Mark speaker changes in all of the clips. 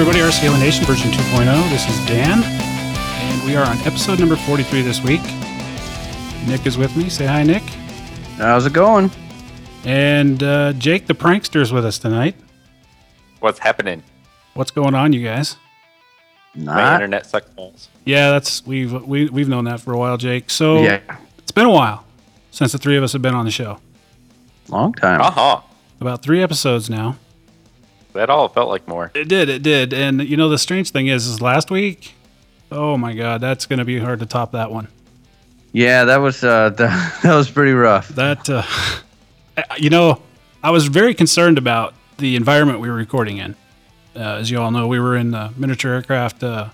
Speaker 1: Everybody, RC Heli Nation version 2.0. This is Dan, and we are on episode number 43 this week. Nick is with me. Say hi, Nick.
Speaker 2: How's it going?
Speaker 1: And uh, Jake the prankster is with us tonight.
Speaker 3: What's happening?
Speaker 1: What's going on, you guys?
Speaker 3: My internet sucks balls.
Speaker 1: Yeah, that's we've we, we've known that for a while, Jake. So
Speaker 2: yeah,
Speaker 1: it's been a while since the three of us have been on the show.
Speaker 2: long time.
Speaker 3: Uh huh.
Speaker 1: About three episodes now.
Speaker 3: That all felt like more.
Speaker 1: It did, it did. And you know the strange thing is, is last week. Oh my God, that's going to be hard to top that one.
Speaker 2: Yeah, that was uh, that, that was pretty rough.
Speaker 1: That, uh, you know, I was very concerned about the environment we were recording in. Uh, as you all know, we were in the miniature aircraft uh,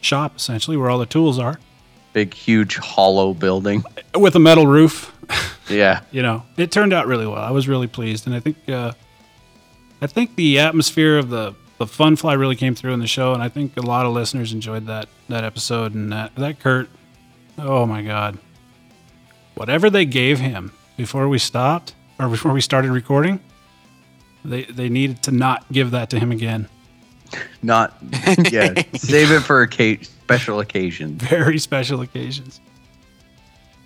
Speaker 1: shop, essentially, where all the tools are,
Speaker 2: Big, huge, hollow building.
Speaker 1: with a metal roof.
Speaker 2: Yeah,
Speaker 1: you know, it turned out really well. I was really pleased, and I think, uh, I think the atmosphere of the the fun fly really came through in the show, and I think a lot of listeners enjoyed that that episode. And that that Kurt, oh my God, whatever they gave him before we stopped or before we started recording, they they needed to not give that to him again.
Speaker 2: not yeah. save it for occa- special occasions.
Speaker 1: very special occasions.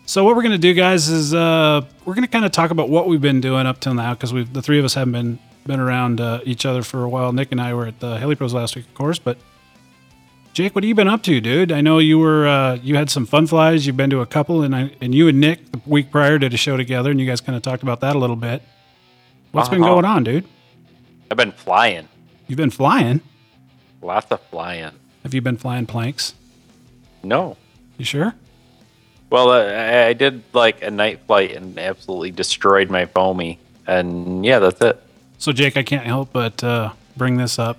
Speaker 1: So what we're gonna do, guys, is uh, we're gonna kind of talk about what we've been doing up till now because we the three of us haven't been been around uh, each other for a while. Nick and I were at the Heli Pros last week, of course, but Jake, what have you been up to, dude? I know you were uh, you had some fun flies. You've been to a couple, and I and you and Nick the week prior did a show together, and you guys kind of talked about that a little bit. What's been
Speaker 3: Uh-huh.
Speaker 1: going on, dude?
Speaker 3: I've been flying.
Speaker 1: You've been flying.
Speaker 3: Lots of flying.
Speaker 1: Have you been flying planks?
Speaker 3: No.
Speaker 1: You sure?
Speaker 3: Well, uh, I, I did like a night flight and absolutely destroyed my foamy. And yeah, that's it.
Speaker 1: So Jake, I can't help but uh, bring this up.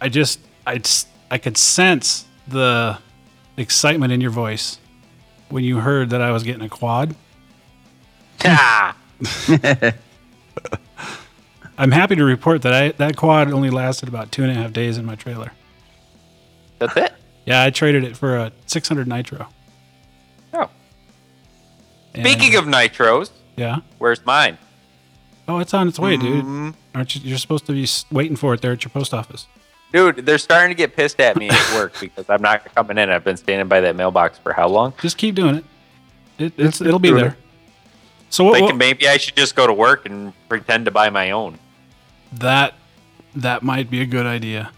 Speaker 1: I just, I, I could sense the excitement in your voice when you heard that I was getting a quad.
Speaker 3: Ah!
Speaker 1: I'm happy to report that I that quad only lasted about two and a half days in my trailer.
Speaker 3: That's it.
Speaker 1: Yeah, I traded it for a 600 nitro.
Speaker 3: Oh.
Speaker 1: And-
Speaker 3: Speaking of nitros,
Speaker 1: yeah,
Speaker 3: where's mine?
Speaker 1: Oh, it's on its way,
Speaker 3: Mm-hmm.
Speaker 1: dude. Aren't you? You're supposed to be waiting for it there at your post office.
Speaker 3: Dude, they're starting to get pissed at me at work because I'm not coming in. I've been standing by that mailbox for how long?
Speaker 1: Just keep doing it. it it's, it'll be there. So what,
Speaker 3: Thinking
Speaker 1: what,
Speaker 3: maybe I should just go to work and pretend to buy my own.
Speaker 1: That that might be a good idea.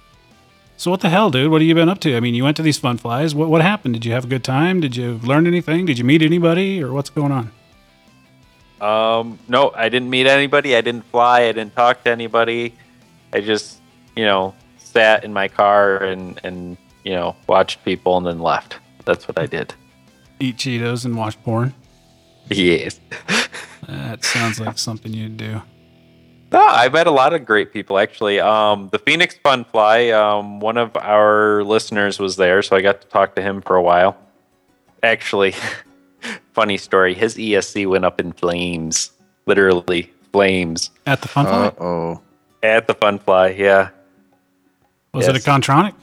Speaker 1: So what the hell, dude? What have you been up to? I mean, you went to these fun flies. What what happened? Did you have a good time? Did you learn anything? Did you meet anybody, or what's going on?
Speaker 3: Um, no, I didn't meet anybody. I didn't fly. I didn't talk to anybody. I just, you know, sat in my car and and you know watched people and then left. That's what I did.
Speaker 1: Eat Cheetos and watch porn.
Speaker 3: Yes.
Speaker 1: That sounds like something you'd do.
Speaker 3: No, I met a lot of great people actually. Um, the Phoenix Fun Fly. Um, one of our listeners was there, so I got to talk to him for a while. Actually, funny story. His ESC went up in flames, literally flames,
Speaker 1: At the fun fly?
Speaker 2: Uh oh.
Speaker 3: at the Fun Fly. Yeah.
Speaker 1: Was it a Kontronik?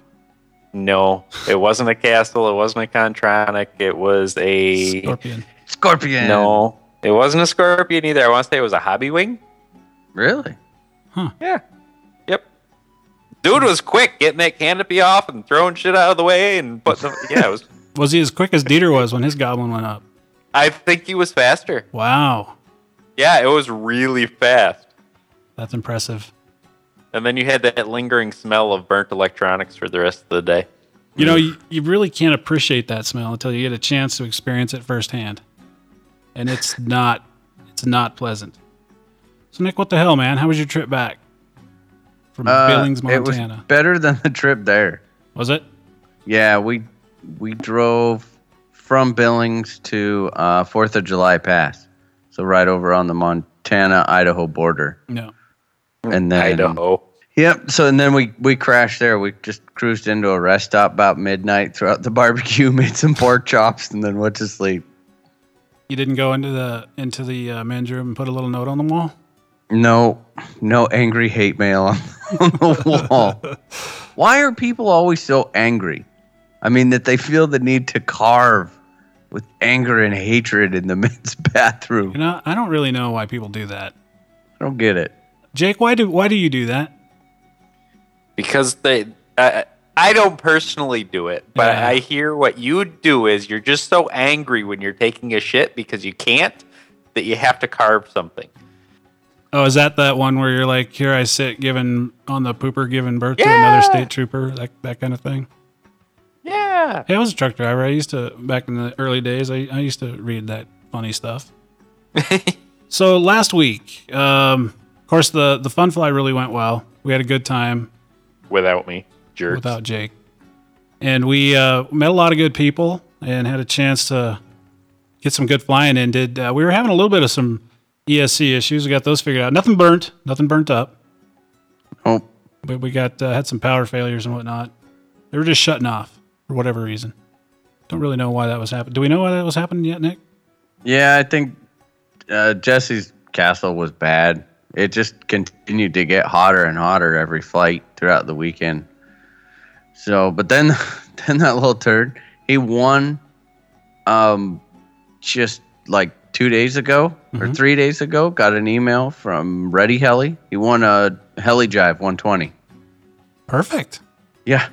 Speaker 3: No, it wasn't a castle. It wasn't a Kontronik. It was a
Speaker 1: Scorpion.
Speaker 2: Scorpion.
Speaker 3: no. It wasn't a Scorpion either. I want to say it was a Hobby Wing.
Speaker 2: Really? Huh.
Speaker 3: Yeah. Yep. Dude was quick getting that canopy off and throwing shit out of the way and but yeah. It was.
Speaker 1: Was he as quick as Dieter was when his goblin went up?
Speaker 3: I think he was faster.
Speaker 1: Wow,
Speaker 3: Yeah, it was really fast.
Speaker 1: that's impressive.
Speaker 3: And then you had that lingering smell of burnt electronics for the rest of the day.
Speaker 1: You know, you, you really can't appreciate that smell until you get a chance to experience it firsthand. And it's not it's not pleasant. So Nick, what the hell, man? How was your trip back? from
Speaker 2: Uh,
Speaker 1: Billings,
Speaker 2: It was
Speaker 1: Montana.
Speaker 2: better than the trip there.
Speaker 1: Was, it?
Speaker 2: Yeah, we we drove from Billings to uh, Fourth of July Pass, so right over on the Montana Idaho border,
Speaker 1: No.
Speaker 2: and then
Speaker 3: Idaho.
Speaker 2: Yep. So and then we we crashed there. We just cruised into a rest stop about midnight. Throughout the barbecue, made some pork chops, and then went to sleep.
Speaker 1: You didn't go into the into the uh, men's room and put a little note on the wall.
Speaker 2: No, no angry hate mail on, on the wall. Why are people always so angry? I mean, that they feel the need to carve with anger and hatred in the men's bathroom.
Speaker 1: You know, I don't really know why people do that.
Speaker 2: I don't get it.
Speaker 1: Jake, why do why do you do that?
Speaker 3: because they I I don't personally do it, but
Speaker 1: Yeah.
Speaker 3: I hear what you do is you're just so angry when you're taking a shit because you can't that you have to carve something.
Speaker 1: Oh, is that that one where you're like, here I sit, giving on the pooper, giving birth to another state trooper, that that kind of thing?
Speaker 3: Yeah.
Speaker 1: Hey, I was a truck driver. I used to back in the early days. I, I used to read that funny stuff. so last week, um, of course, the the fun fly really went well. We had a good time
Speaker 3: Without me, jerks.
Speaker 1: without Jake, and we uh, met a lot of good people and had a chance to get some good flying in. Did uh, we were having a little bit of some ESC issues? We got those figured out. Nothing burnt. Nothing burnt up.
Speaker 2: Oh,
Speaker 1: But we got uh, had some power failures and whatnot. They were just shutting off for whatever reason. Don't really know why that was happening. Do we know why that was happening yet, Nick?
Speaker 2: yeah. I think uh, Jesse's castle was bad. It just continued to get hotter and hotter every flight throughout the weekend. So, but then, then that little turd, he won, um, just like two days ago or three days ago. Got an email from Ready Heli. He won a Heli Jive 120.
Speaker 1: Perfect.
Speaker 2: Yeah.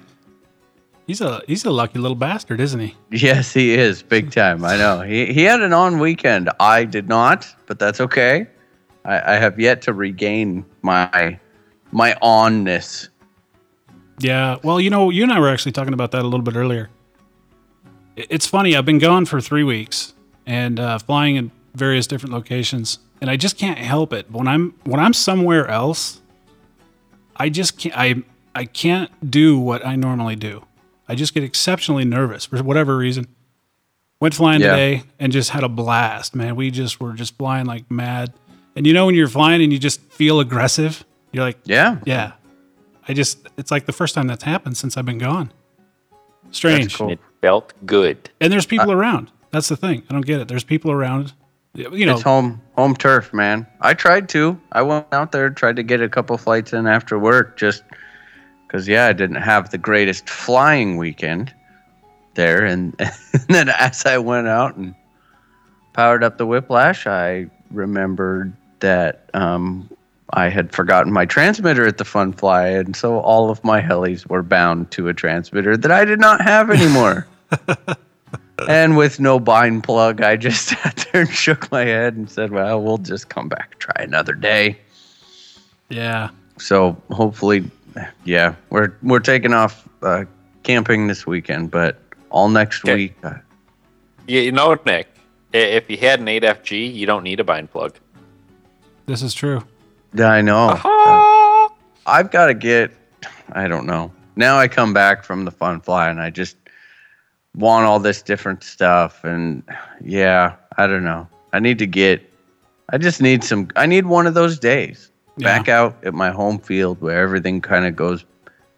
Speaker 1: He's a he's a lucky little bastard, isn't he?
Speaker 2: Yes, he is big time. I know. He he had an on weekend. I did not, but that's okay. I, I have yet to regain my my onness.
Speaker 1: Yeah. Well, you know, you and I were actually talking about that a little bit earlier. It's funny. I've been gone for three weeks and uh, flying in various different locations, and I just can't help it. When I'm when I'm somewhere else, I just can't. I I can't do what I normally do. I just get exceptionally nervous for whatever reason. Went flying
Speaker 2: Yeah.
Speaker 1: today and just had a blast, man. We just were just flying like mad. And you know when you're flying and you just feel aggressive, you're like,
Speaker 2: Yeah.
Speaker 1: yeah. I just, it's like the first time that's happened since I've been gone. Strange.
Speaker 2: cool.
Speaker 3: It felt good.
Speaker 1: And there's people around. That's the thing. I don't get it. There's people around. You know,
Speaker 2: It's home home turf, man. I tried to. I went out there, tried to get a couple flights in after work, just because yeah, I didn't have the greatest flying weekend there. And, and then as I went out and powered up the whiplash, I remembered that um, I had forgotten my transmitter at the fun fly, and so all of my helis were bound to a transmitter that I did not have anymore. and with no bind plug, I just sat there and shook my head and said, "Well, we'll just come back, try another day."
Speaker 1: yeah.
Speaker 2: So hopefully, yeah, we're we're taking off uh, camping this weekend, but all next
Speaker 3: Okay.
Speaker 2: week. Uh,
Speaker 3: You, you know, Nick, if you had an 8FG, you don't need a bind plug.
Speaker 1: This is true.
Speaker 2: yeah, I know.
Speaker 3: Uh-huh.
Speaker 2: I've got to get. I don't know. Now I come back from the fun fly and I just want all this different stuff and yeah, I don't know. I need to get. I just need some. I need one of those days back out at my home field where everything kind of goes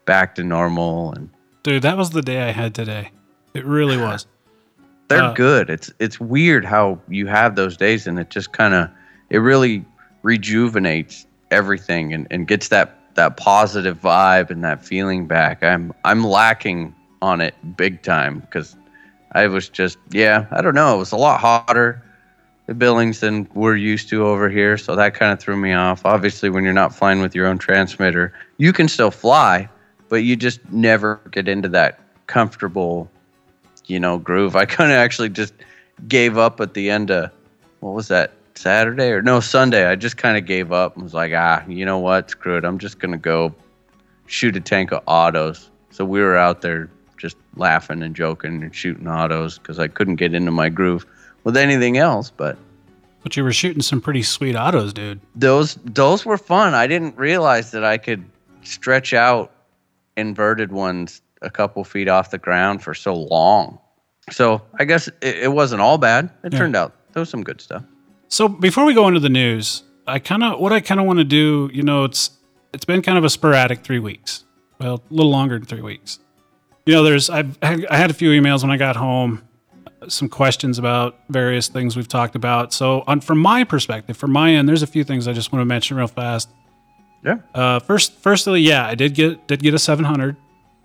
Speaker 2: back to normal and
Speaker 1: Dude, that was the day I had today. It really was.
Speaker 2: they're
Speaker 1: Uh,
Speaker 2: good. It's it's weird how you have those days and it just kind of it really rejuvenates everything and, and gets that that positive vibe and that feeling back. I'm I'm lacking on it big time because I was just yeah I don't know it was a lot hotter the Billings than we're used to over here so that kind of threw me off. Obviously when you're not flying with your own transmitter you can still fly but you just never get into that comfortable you know, groove. I kind of actually just gave up at the end of what was that Saturday or no Sunday. I just kind of gave up and was like, ah, you know what, screw it. I'm just gonna go shoot a tank of autos. So we were out there just laughing and joking and shooting autos because I couldn't get into my groove with anything else. But
Speaker 1: But you were shooting some pretty sweet autos, dude.
Speaker 2: those those were fun. I didn't realize that I could stretch out inverted ones a couple feet off the ground for so long. So I guess it, it wasn't all bad. It
Speaker 1: Yeah.
Speaker 2: turned out there was some good stuff.
Speaker 1: So before we go into the news, I kind of what I kind of want to do, you know, it's it's been kind of a sporadic three weeks. Well, a little longer than three weeks. You know, there's I've I had a few emails when I got home, some questions about various things we've talked about. So on from my perspective, from my end, there's a few things I just want to mention real fast.
Speaker 2: Yeah.
Speaker 1: Uh, first, firstly, yeah, I did get did get a 700,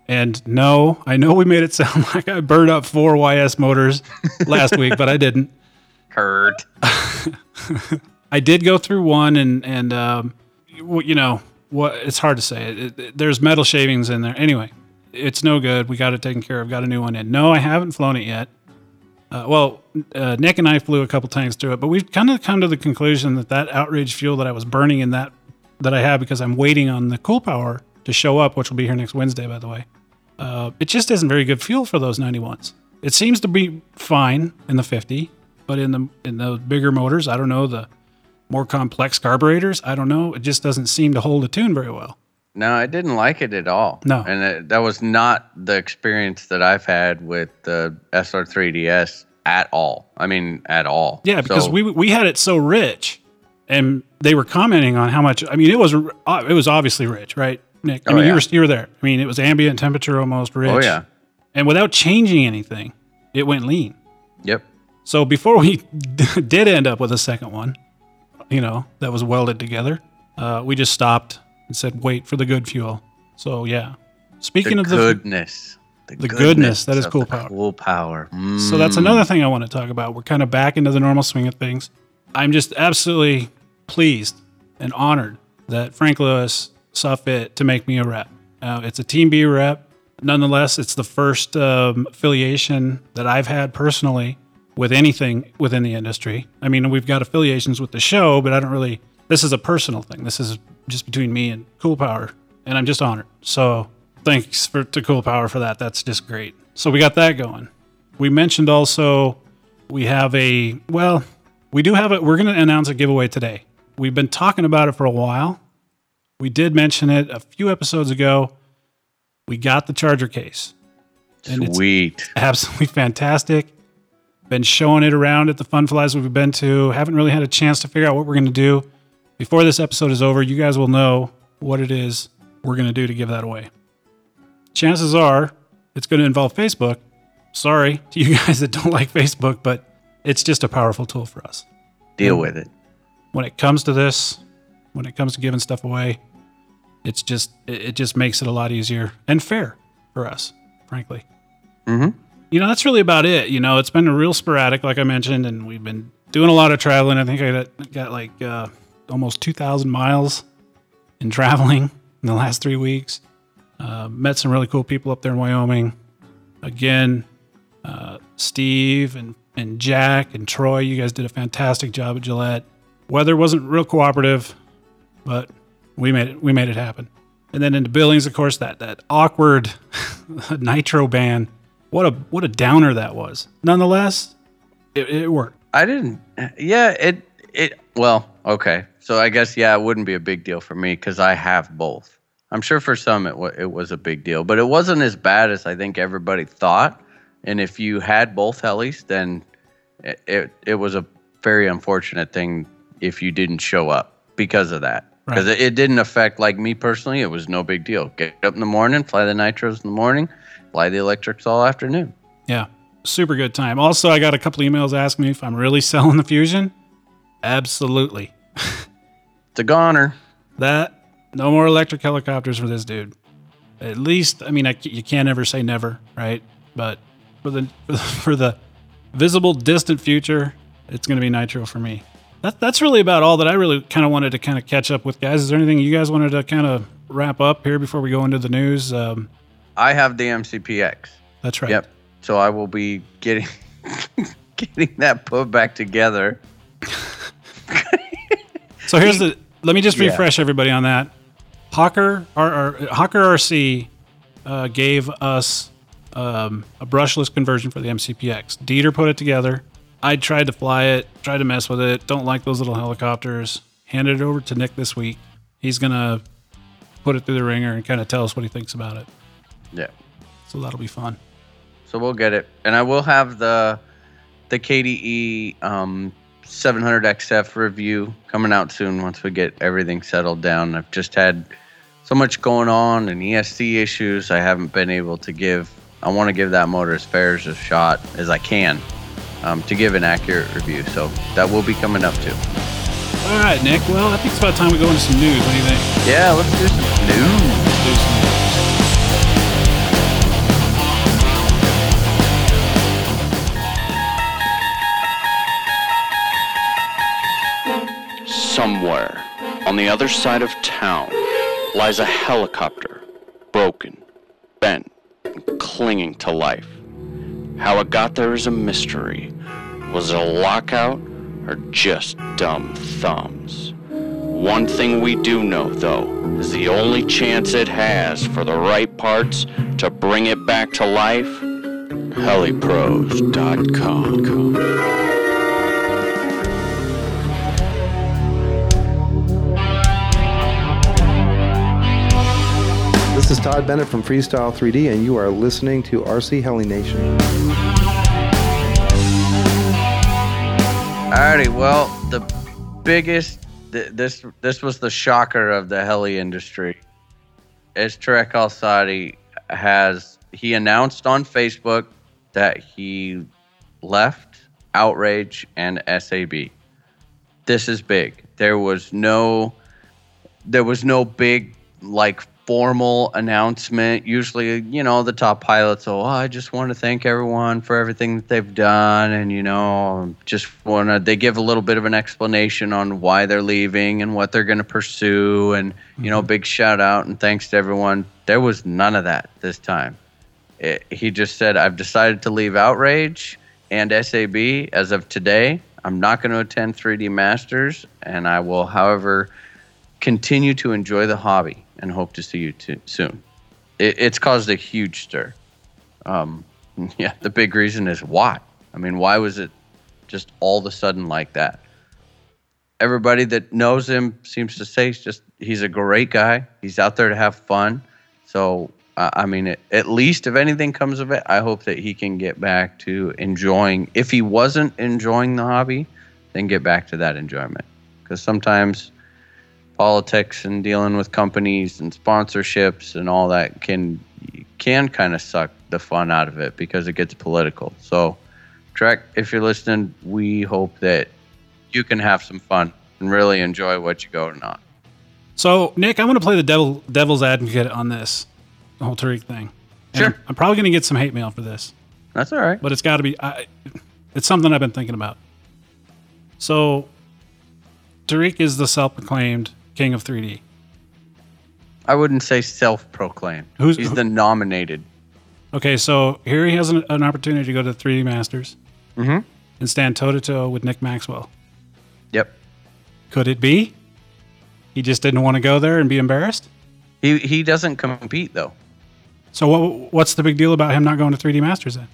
Speaker 1: and no, I know we made it sound like I burned up four YS motors last week, but I didn't.
Speaker 2: Hurt.
Speaker 1: I did go through one, and and um, you know what? It's hard to say. It, it, there's metal shavings in there. Anyway, it's no good. We got it taken care of. Got a new one in. No, I haven't flown it yet. Uh, well, uh, Nick and I flew a couple times through it, but we've kind of come to the conclusion that that outrage fuel that I was burning in that that I have because I'm waiting on the cool power to show up, which will be here next Wednesday, by the way. Uh, it just isn't very good fuel for those 91s. It seems to be fine in the 50, but in the in the bigger motors, I don't know the more complex carburetors. I don't know. It just doesn't seem to hold a tune very well.
Speaker 2: No, I didn't like it at all.
Speaker 1: No.
Speaker 2: and it, that was not the experience that I've had with the SR3DS at all. I mean, at all.
Speaker 1: Yeah, because
Speaker 2: So-
Speaker 1: we we had it so rich, and they were commenting on how much. I mean, it was uh, it was obviously rich, right, Nick? I
Speaker 2: Oh,
Speaker 1: mean, you were you were there. I mean, it was ambient temperature almost rich.
Speaker 2: Oh yeah.
Speaker 1: and without changing anything, it went lean.
Speaker 2: Yep.
Speaker 1: So before we did end up with a second one, you know, that was welded together, uh, we just stopped and said, "Wait for the good fuel." So yeah. Speaking
Speaker 2: the
Speaker 1: of the
Speaker 2: goodness.
Speaker 1: the goodness, that is cool power.
Speaker 2: Cool power. Mm.
Speaker 1: So that's another thing I want to talk about. We're kind of back into the normal swing of things. I'm just absolutely pleased and honored that Frank Lewis saw fit to make me a rep. Uh, it's a Team B rep. Nonetheless, it's the first um, affiliation that I've had personally with anything within the industry. I mean, we've got affiliations with the show, but I don't really. This is a personal thing. This is just between me and Cool Power, and I'm just honored. So thanks for to Cool Power for that. That's just great. So we got that going. We mentioned also we have a well, we do have it. We're going to announce a giveaway today. We've been talking about it for a while. We did mention it a few episodes ago. We got the charger case. and it's-
Speaker 2: Sweet.
Speaker 1: Absolutely fantastic. Been showing it around at the fun flies we've been to. Haven't really had a chance to figure out what we're going to do. Before this episode is over, you guys will know what it is we're going to do to give that away. Chances are it's going to involve Facebook. Sorry to you guys that don't like Facebook, but it's just a powerful tool for us.
Speaker 2: Deal with it.
Speaker 1: When it comes to this, when it comes to giving stuff away, it's just it just makes it a lot easier and fair for us, frankly you know, that's really about it. You know, it's been real sporadic, like I mentioned, and we've been doing a lot of traveling. I think I got, got like uh, almost 2,000 miles in traveling in the last three weeks. Uh, met some really cool people up there in Wyoming. Again, uh, Steve and, and Jack and Troy, you guys did a fantastic job at Gillette. Weather wasn't real cooperative, but we made it. We made it happen. And then into Billings, of course, that that awkward nitro ban. What a what a downer that was. Nonetheless, it, it worked.
Speaker 2: I didn't. Yeah, it it. Well, okay. So I guess yeah, it wouldn't be a big deal for me because I have both. I'm sure for some it wa it was a big deal, but it wasn't as bad as I think everybody thought. And if you had both helis, then it it, it was a very unfortunate thing if you didn't show up because of that. Because
Speaker 1: Right.
Speaker 2: it, it didn't affect like me personally. It was no big deal. Get up in the morning, fly the nitros in the morning, fly the electrics all afternoon.
Speaker 1: Yeah, super good time. Also, I got a couple emails asking me if I'm really selling the Fusion. Absolutely.
Speaker 2: It's a goner.
Speaker 1: That no more electric helicopters for this dude. At least, I mean, I, you can't ever say never, right? But for the for the, for the visible, distant future, it's going to be nitro for me. That, that's really about all that I really kind of wanted to kind of catch up with, guys. Is there anything you guys wanted to kind of wrap up here before we go into the news? Um,
Speaker 2: I have the MCPX.
Speaker 1: that's right.
Speaker 2: Yep. So I will be getting getting that put back together.
Speaker 1: So here's the. Let me just
Speaker 2: Yeah.
Speaker 1: refresh everybody on that. Hawker, our, our Hawker RC uh, gave us um, a brushless conversion for the MCPX. Dieter put it together. I tried to fly it, tried to mess with it. Don't like those little helicopters. Handed it over to Nick this week. He's gonna put it through the ringer and kind of tell us what he thinks about it.
Speaker 2: Yeah.
Speaker 1: So that'll be fun.
Speaker 2: So we'll get it, and I will have the the KDE um, 700XF review coming out soon once we get everything settled down. I've just had so much going on and ESC issues. I haven't been able to give. I want to give that motor as fair as a shot as I can um, to give an accurate review. So that will be coming up too.
Speaker 1: All right, Nick. Well, I think it's about time we go into some news. What do you think?
Speaker 2: Yeah, let's do some news.
Speaker 1: Let's do some
Speaker 4: Somewhere on the other side of town lies a helicopter, broken, bent, and clinging to life. How it got there is a mystery. Was it a lockout or just dumb thumbs? One thing we do know, though, is the only chance it has for the right parts to bring it back to life helipros.com.
Speaker 5: This is Todd Bennett from Freestyle 3D, and you are listening to RC Heli Nation.
Speaker 2: Alrighty, well, the biggest th- this this was the shocker of the heli industry. Is Tareq Alsaadi has he announced on Facebook that he left Outrage and SAB. This is big. There was no there was no big like formal announcement. Usually, you know, the top pilots, oh, I just want to thank everyone for everything that they've done, and you know, just want to. They give a little bit of an explanation on why they're leaving and what they're going to pursue, and you know, mm-hmm. big shout out and thanks to everyone. There was none of that this time. It, he just said, "I've decided to leave Outrage and SAB as of today. I'm not going to attend 3D Masters, and I will, however." continue to enjoy the hobby and hope to see you too, soon. It, it's caused a huge stir. Um, yeah, the big reason is why. I mean, why was it just all of a sudden like that? Everybody that knows him seems to say he's just he's a great guy. He's out there to have fun. So uh, I mean, it, at least if anything comes of it, I hope that he can get back to enjoying. If he wasn't enjoying the hobby, then get back to that enjoyment. Because sometimes politics and dealing with companies and sponsorships and all that can can kind of suck the fun out of it because it gets political. So, Tareq, if you're listening, we hope that you can have some fun and really enjoy what you go on.
Speaker 1: So, Nick, I'm going to play the devil devil's advocate on this, the whole Tareq thing. And
Speaker 2: Sure.
Speaker 1: I'm probably going to get some hate mail for this,
Speaker 2: That's all right.
Speaker 1: but it's got to be. I, it's something I've been thinking about. So, Tareq is the self-proclaimed king of 3D.
Speaker 2: I wouldn't say self-proclaimed.
Speaker 1: Who's-
Speaker 2: He's
Speaker 1: who-
Speaker 2: the nominated.
Speaker 1: Okay, so here he has an, an opportunity to go to 3D Masters
Speaker 2: Mhm.
Speaker 1: and stand toe to toe with Nick Maxwell.
Speaker 2: Yep.
Speaker 1: Could it be? He just didn't want to go there and be embarrassed.
Speaker 2: He he doesn't compete though.
Speaker 1: So what, what's the big deal about him not going to 3D Masters then?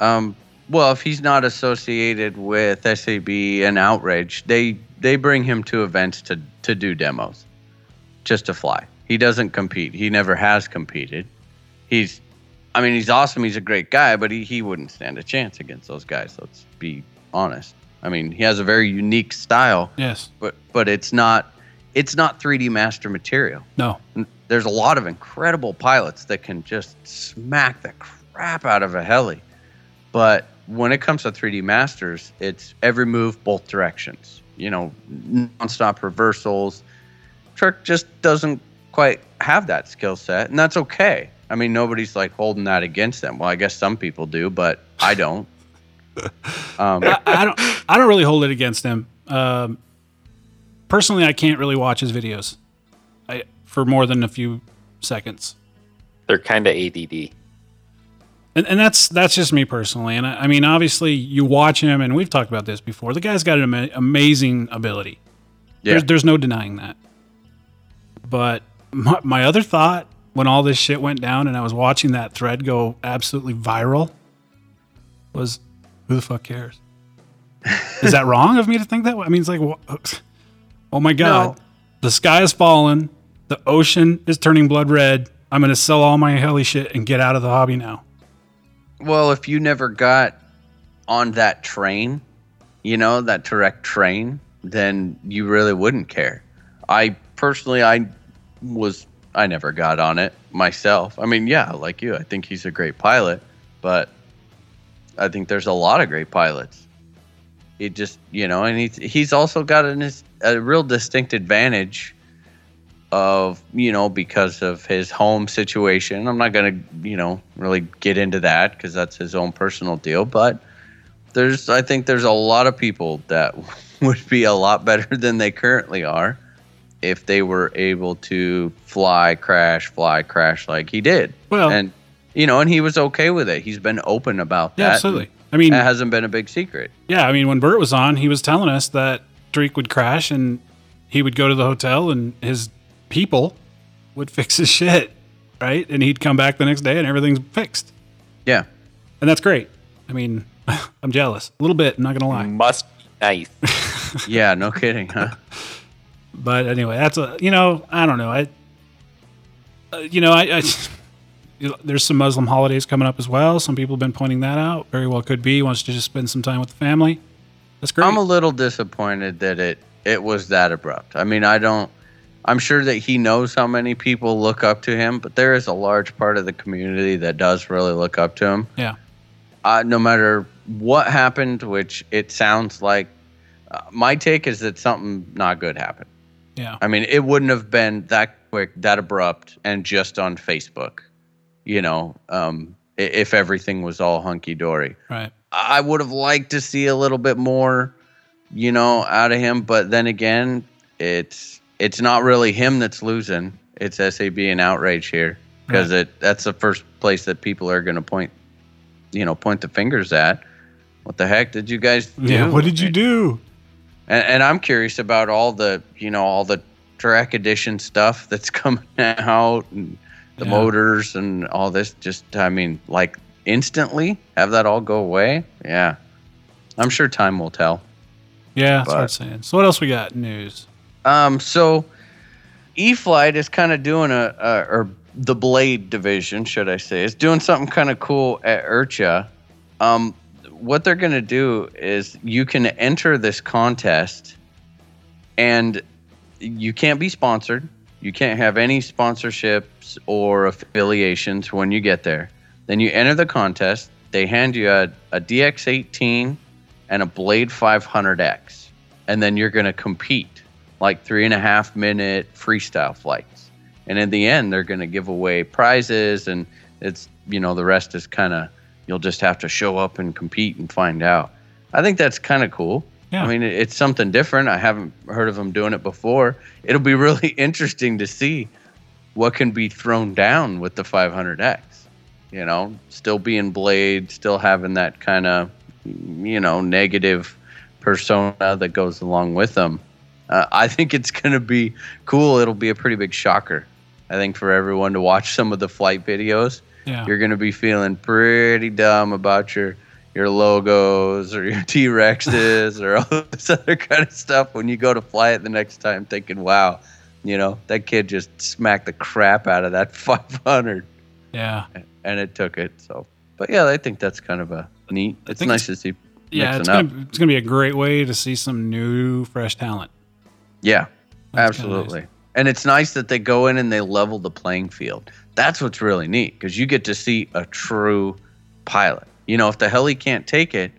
Speaker 2: Um, well, if he's not associated with SAB and Outrage, they they bring him to events to to do demos, just to fly. He doesn't compete. He never has competed. He's, I mean, he's awesome. He's a great guy, but he he wouldn't stand a chance against those guys. Let's be honest. I mean, he has a very unique style,
Speaker 1: Yes.
Speaker 2: but but it's not it's not 3D master material.
Speaker 1: No.
Speaker 2: There's a lot of incredible pilots that can just smack the crap out of a heli. But when it comes to 3D Masters, it's every move, both directions. You know, nonstop reversals. Tareq just doesn't quite have that skill set, and that's okay. I mean, nobody's like holding that against them. Well, I guess some people do, but I don't. Um,
Speaker 1: I, I don't. I don't really hold it against him. Um, personally, I can't really watch his videos I, for more than a few seconds,
Speaker 3: They're kind of ADD.
Speaker 1: And, and that's that's just me personally. And I, I mean, obviously, you watch him, and we've talked about this before. The guy's got an ama- amazing ability.
Speaker 2: yeah.
Speaker 1: There's, there's no denying that. But my, my other thought when all this shit went down, and I was watching that thread go absolutely viral, was who the fuck cares? Is that wrong of me to think that way? I mean, it's like, oh my god,
Speaker 2: No.
Speaker 1: the sky has fallen. The ocean is turning blood red. I'm going to sell all my heli shit and get out of the hobby now.
Speaker 2: Well, if you never got on that train, you know, that Tareq train, then you really wouldn't care. I personally, I was, I never got on it myself. I mean, yeah, like you, I think he's a great pilot, but I think there's a lot of great pilots. It just, you know, and he's he's also got an, a real distinct advantage of, you know, because of his home situation. I'm not going to, you know, really get into that because that's his own personal deal, but there's I think there's a lot of people that would be a lot better than they currently are if they were able to fly, crash, fly, crash like he did.
Speaker 1: Well-
Speaker 2: and you know, and he was okay with it. He's been open about
Speaker 1: Yeah,
Speaker 2: that.
Speaker 1: absolutely. I mean,
Speaker 2: It hasn't been a big secret.
Speaker 1: yeah, I mean, when Bert was on, he was telling us that Tareq would crash and he would go to the hotel and his people would fix his shit, right? And he'd come back the next day and everything's fixed.
Speaker 2: Yeah.
Speaker 1: And that's great. I mean, I'm jealous a little bit, I'm not going to lie.
Speaker 3: Must be nice.
Speaker 2: Yeah, no kidding, huh?
Speaker 1: But anyway, that's a you know I don't know I, uh, you know I, I there's some Muslim holidays coming up as well. Some people have been pointing that out. Very well could be. He wants to just spend some time with the family. That's great.
Speaker 2: I'm a little disappointed that it it was that abrupt. I mean, I don't. I'm sure that he knows how many people look up to him, but there is a large part of the community that does really look up to him.
Speaker 1: yeah,
Speaker 2: Uh, no matter what happened, which it sounds like, uh, my take is that something not good happened.
Speaker 1: yeah,
Speaker 2: I mean, it wouldn't have been that quick, that abrupt, and just on Facebook. You know, um, if everything was all hunky dory.
Speaker 1: right.
Speaker 2: I would have liked to see a little bit more, you know, out of him. But then again, it's it's not really him that's losing. It's SAB and outrage here because it that's the first place that people are going to point, you know, point the fingers at. What the heck did you guys do?
Speaker 1: Yeah. What did you do?
Speaker 2: And, and I'm curious about all the, you know, all the Tareq edition stuff that's coming out and the
Speaker 1: Yeah.
Speaker 2: motors and all this. Just, I mean, like instantly have that all go away. Yeah. I'm sure time will tell.
Speaker 1: Yeah, that's what I'm saying. So what else we got? News.
Speaker 2: Um, so E-flite is kind of doing a, a, or the Blade division, should I say, is doing something kind of cool at IRCHA. Um, what they're going to do is you can enter this contest and you can't be sponsored. You can't have any sponsorships or affiliations when you get there. Then you enter the contest. They hand you a, a DX18 and a Blade 500X. And then you're going to compete like three and a half minute freestyle flights. And in the end, they're going to give away prizes. And it's, you know, the rest is kind of, you'll just have to show up and compete and find out. I think that's kind of cool.
Speaker 1: Yeah.
Speaker 2: I mean, it's something different. I haven't heard of them doing it before. It'll be really interesting to see what can be thrown down with the 500X. You know, still being Blade, still having that kind of, you know, negative persona that goes along with them. Uh, I think it's going to be cool. It'll be a pretty big shocker. I think for everyone to watch some of the flight videos,
Speaker 1: Yeah.
Speaker 2: you're going to be feeling pretty dumb about your your logos or your T Rexes or all this other kind of stuff when you go to fly it the next time, thinking, "Wow, you know that kid just smacked the crap out of that 500,
Speaker 1: yeah.
Speaker 2: and it took it." So, but yeah, I think that's kind of a neat. It's nice to see.
Speaker 1: Yeah, it's gonna, it's gonna be a great way to see some new, fresh talent.
Speaker 2: Yeah,
Speaker 1: That's
Speaker 2: absolutely. And it's nice that they go in and they level the playing field. That's what's really neat because you get to see a true pilot. You know, if the heli can't take it,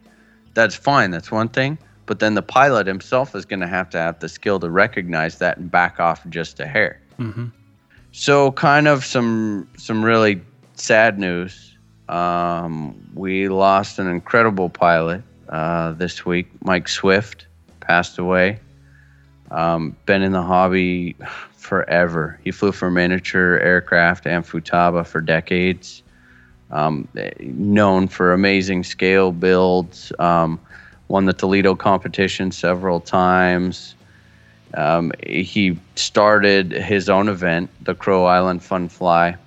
Speaker 2: that's fine. That's one thing. But then the pilot himself is going to have to have the skill to recognize that and back off just a hair.
Speaker 1: hmm
Speaker 2: So, kind of some some really sad news. Um, we lost an incredible pilot uh, this week. Mike Swift passed away. Um, been in the hobby forever. He flew for miniature aircraft and Futaba for decades. Um, known for amazing scale builds. Um, won the Toledo competition several times. Um, he started his own event, the Crow Island Fun Fly,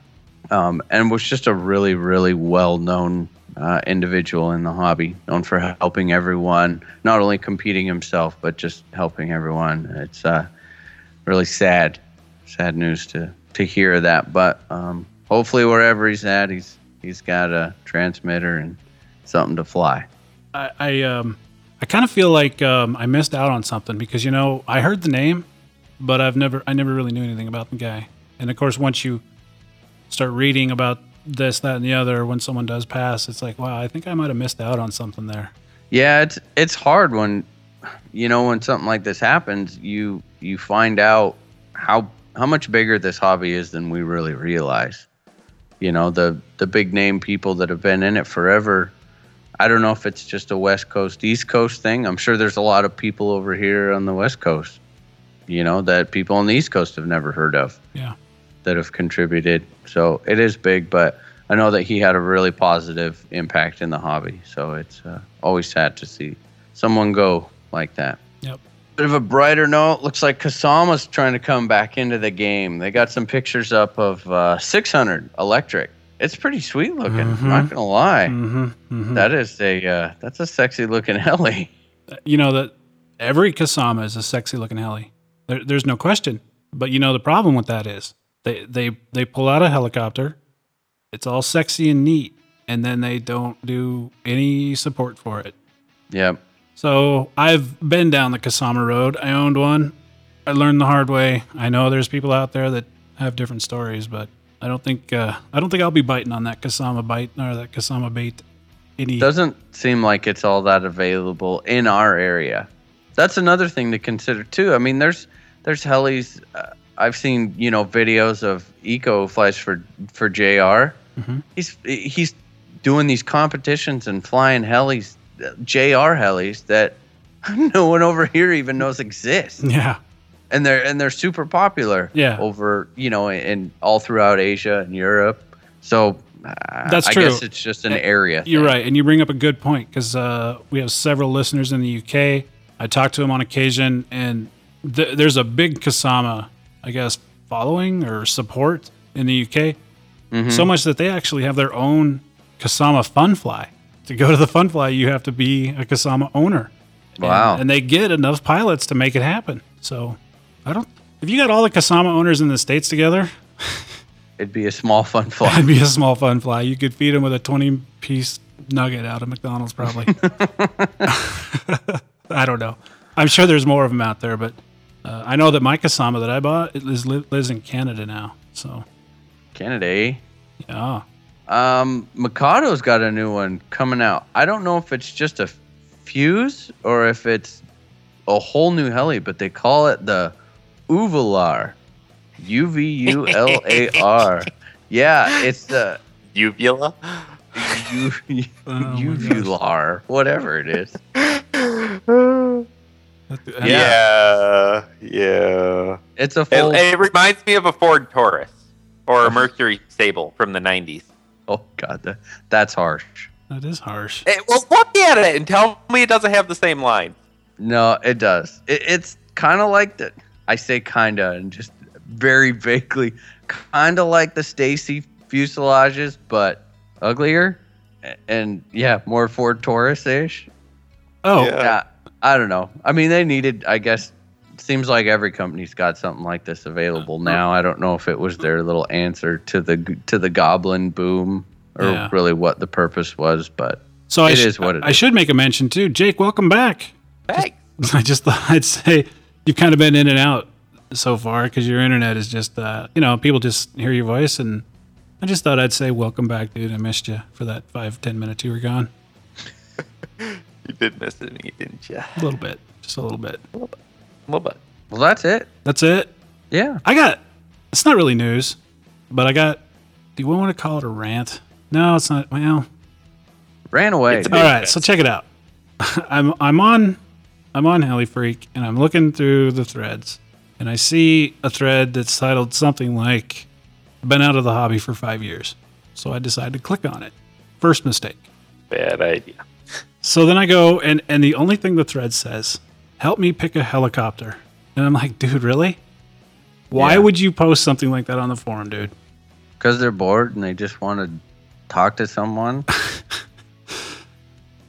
Speaker 2: um, and was just a really, really well known uh, individual in the hobby, known for helping everyone, not only competing himself, but just helping everyone. It's uh, really sad, sad news to to hear that. But um, hopefully, wherever he's at, he's he's got a transmitter and something to fly.
Speaker 1: I, I um I kind of feel like um, I missed out on something because you know I heard the name, but I've never I never really knew anything about the guy. And of course, once you start reading about this, that, and the other, when someone does pass, it's like, wow, I think I might have missed out on something there.
Speaker 2: Yeah, it's it's hard when you know when something like this happens, you you find out how how much bigger this hobby is than we really realize. You know, the the big name people that have been in it forever. I don't know if it's just a West Coast East Coast thing. I'm sure there's a lot of people over here on the West Coast, you know, that people on the East Coast have never heard of
Speaker 1: Yeah.
Speaker 2: That have contributed. So it is big, but I know that he had a really positive impact in the hobby. So it's uh, always sad to see someone go like that.
Speaker 1: Yep.
Speaker 2: Bit of a brighter note. Looks like Kasama's trying to come back into the game. They got some pictures up of uh, 600 electric. It's pretty sweet looking. I'm not gonna lie.
Speaker 1: Mm-hmm.
Speaker 2: That is a uh, that's a sexy looking heli.
Speaker 1: You know that every Kasama is a sexy looking heli. There, there's no question. But you know the problem with that is they they they pull out a helicopter. It's all sexy and neat, and then they don't do any support for it.
Speaker 2: Yep.
Speaker 1: So I've been down the Kasama Road. I owned one. I learned the hard way. I know there's people out there that have different stories, but I don't think uh, I don't think I'll be biting on that Kasama bite or that Kasama bait. Any
Speaker 2: Doesn't seem like it's all that available in our area. That's another thing to consider too. I mean, there's there's helis. Uh, I've seen you know videos of Eco flies for for jr He's he's doing these competitions and flying helis, Jr. helis that no one over here even knows exist,
Speaker 1: yeah,
Speaker 2: and they're and they're super popular.
Speaker 1: Yeah.
Speaker 2: over you know in all throughout Asia and Europe. So. Uh,
Speaker 1: That's
Speaker 2: I
Speaker 1: true.
Speaker 2: guess it's just an area.
Speaker 1: you're
Speaker 2: thing.
Speaker 1: right, and you bring up a good point because uh, we have several listeners in the UK. I talk to them on occasion, and th- there's a big Kasama, I guess, following or support in the UK.
Speaker 2: Mm-hmm.
Speaker 1: So much that they actually have their own Kasama Fun Fly. To go to the Fun Fly, you have to be a Kasama owner. And-
Speaker 2: Wow.
Speaker 1: And, they get enough pilots to make it happen. So I don't. If you got all the Kasama owners in the states together,
Speaker 2: It'd be a small fun fly.
Speaker 1: it'd be a small Fun Fly. You could feed them with a twenty-piece nugget out of McDonald's, probably. I don't know. I'm sure there's more of them out there, but uh, I know that my Kasama that I bought it lives, lives in Canada now. So
Speaker 2: Canada. eh?
Speaker 1: yeah.
Speaker 2: Um, Mikado's got a new one coming out. I don't know if it's just a fuse or if it's a whole new heli, but they call it the Uvular. U V U L A R. Yeah, it's the
Speaker 3: Uvula.
Speaker 2: U-
Speaker 1: Oh.
Speaker 2: Uvular, whatever it is.
Speaker 3: Yeah, yeah.
Speaker 2: It's a
Speaker 3: It,
Speaker 2: full.
Speaker 3: it reminds me of a Ford Taurus or a uh-huh. Mercury Sable from the '90s.
Speaker 2: oh God, that, that's harsh.
Speaker 1: That is harsh.
Speaker 3: Hey, well, look at it and tell me it doesn't have the same line.
Speaker 2: No, it does. It, it's kind of like the. I say kinda and just very vaguely, kind of like the Stacy fuselages, but uglier, A- and yeah, more Ford Taurus ish.
Speaker 1: Oh,
Speaker 3: Yeah.
Speaker 2: Yeah, I don't know. I mean, they needed. I guess seems like every company's got something like this available now. I don't know if it was their little answer to the to the Goblin boom or
Speaker 1: Yeah.
Speaker 2: really what the purpose was, but
Speaker 1: so I sh-
Speaker 2: is what it
Speaker 1: I
Speaker 2: is.
Speaker 1: should make a mention too. Jake, welcome back.
Speaker 3: Hey,
Speaker 1: I just thought I'd say you've kind of been in and out so far because your internet is just, uh, you know, people just hear your voice, and I just thought I'd say welcome back, dude. I missed you for that five ten minutes you were gone.
Speaker 3: you did miss me, didn't you?
Speaker 1: A little bit, just a little bit.
Speaker 3: A little bit.
Speaker 2: well, that's it.
Speaker 1: That's it.
Speaker 2: Yeah.
Speaker 1: I got. It's not really news, but I got. Do you want to call it a rant? No, it's not. Well,
Speaker 2: Ran away.
Speaker 3: All right. a
Speaker 1: all
Speaker 3: big
Speaker 1: right.
Speaker 3: rant.
Speaker 1: So check it out. I'm I'm on I'm on Heli Freak and I'm looking through the threads and I see a thread that's titled something like "Been out of the hobby for five years." So I decide to click on it. First mistake.
Speaker 3: Bad idea.
Speaker 1: So then I go and and the only thing the thread says, "Help me pick a helicopter." And I'm like, dude, really? Why
Speaker 2: Yeah.
Speaker 1: would you post something like that on the forum, dude?
Speaker 2: Because they're bored and they just want to talk to someone.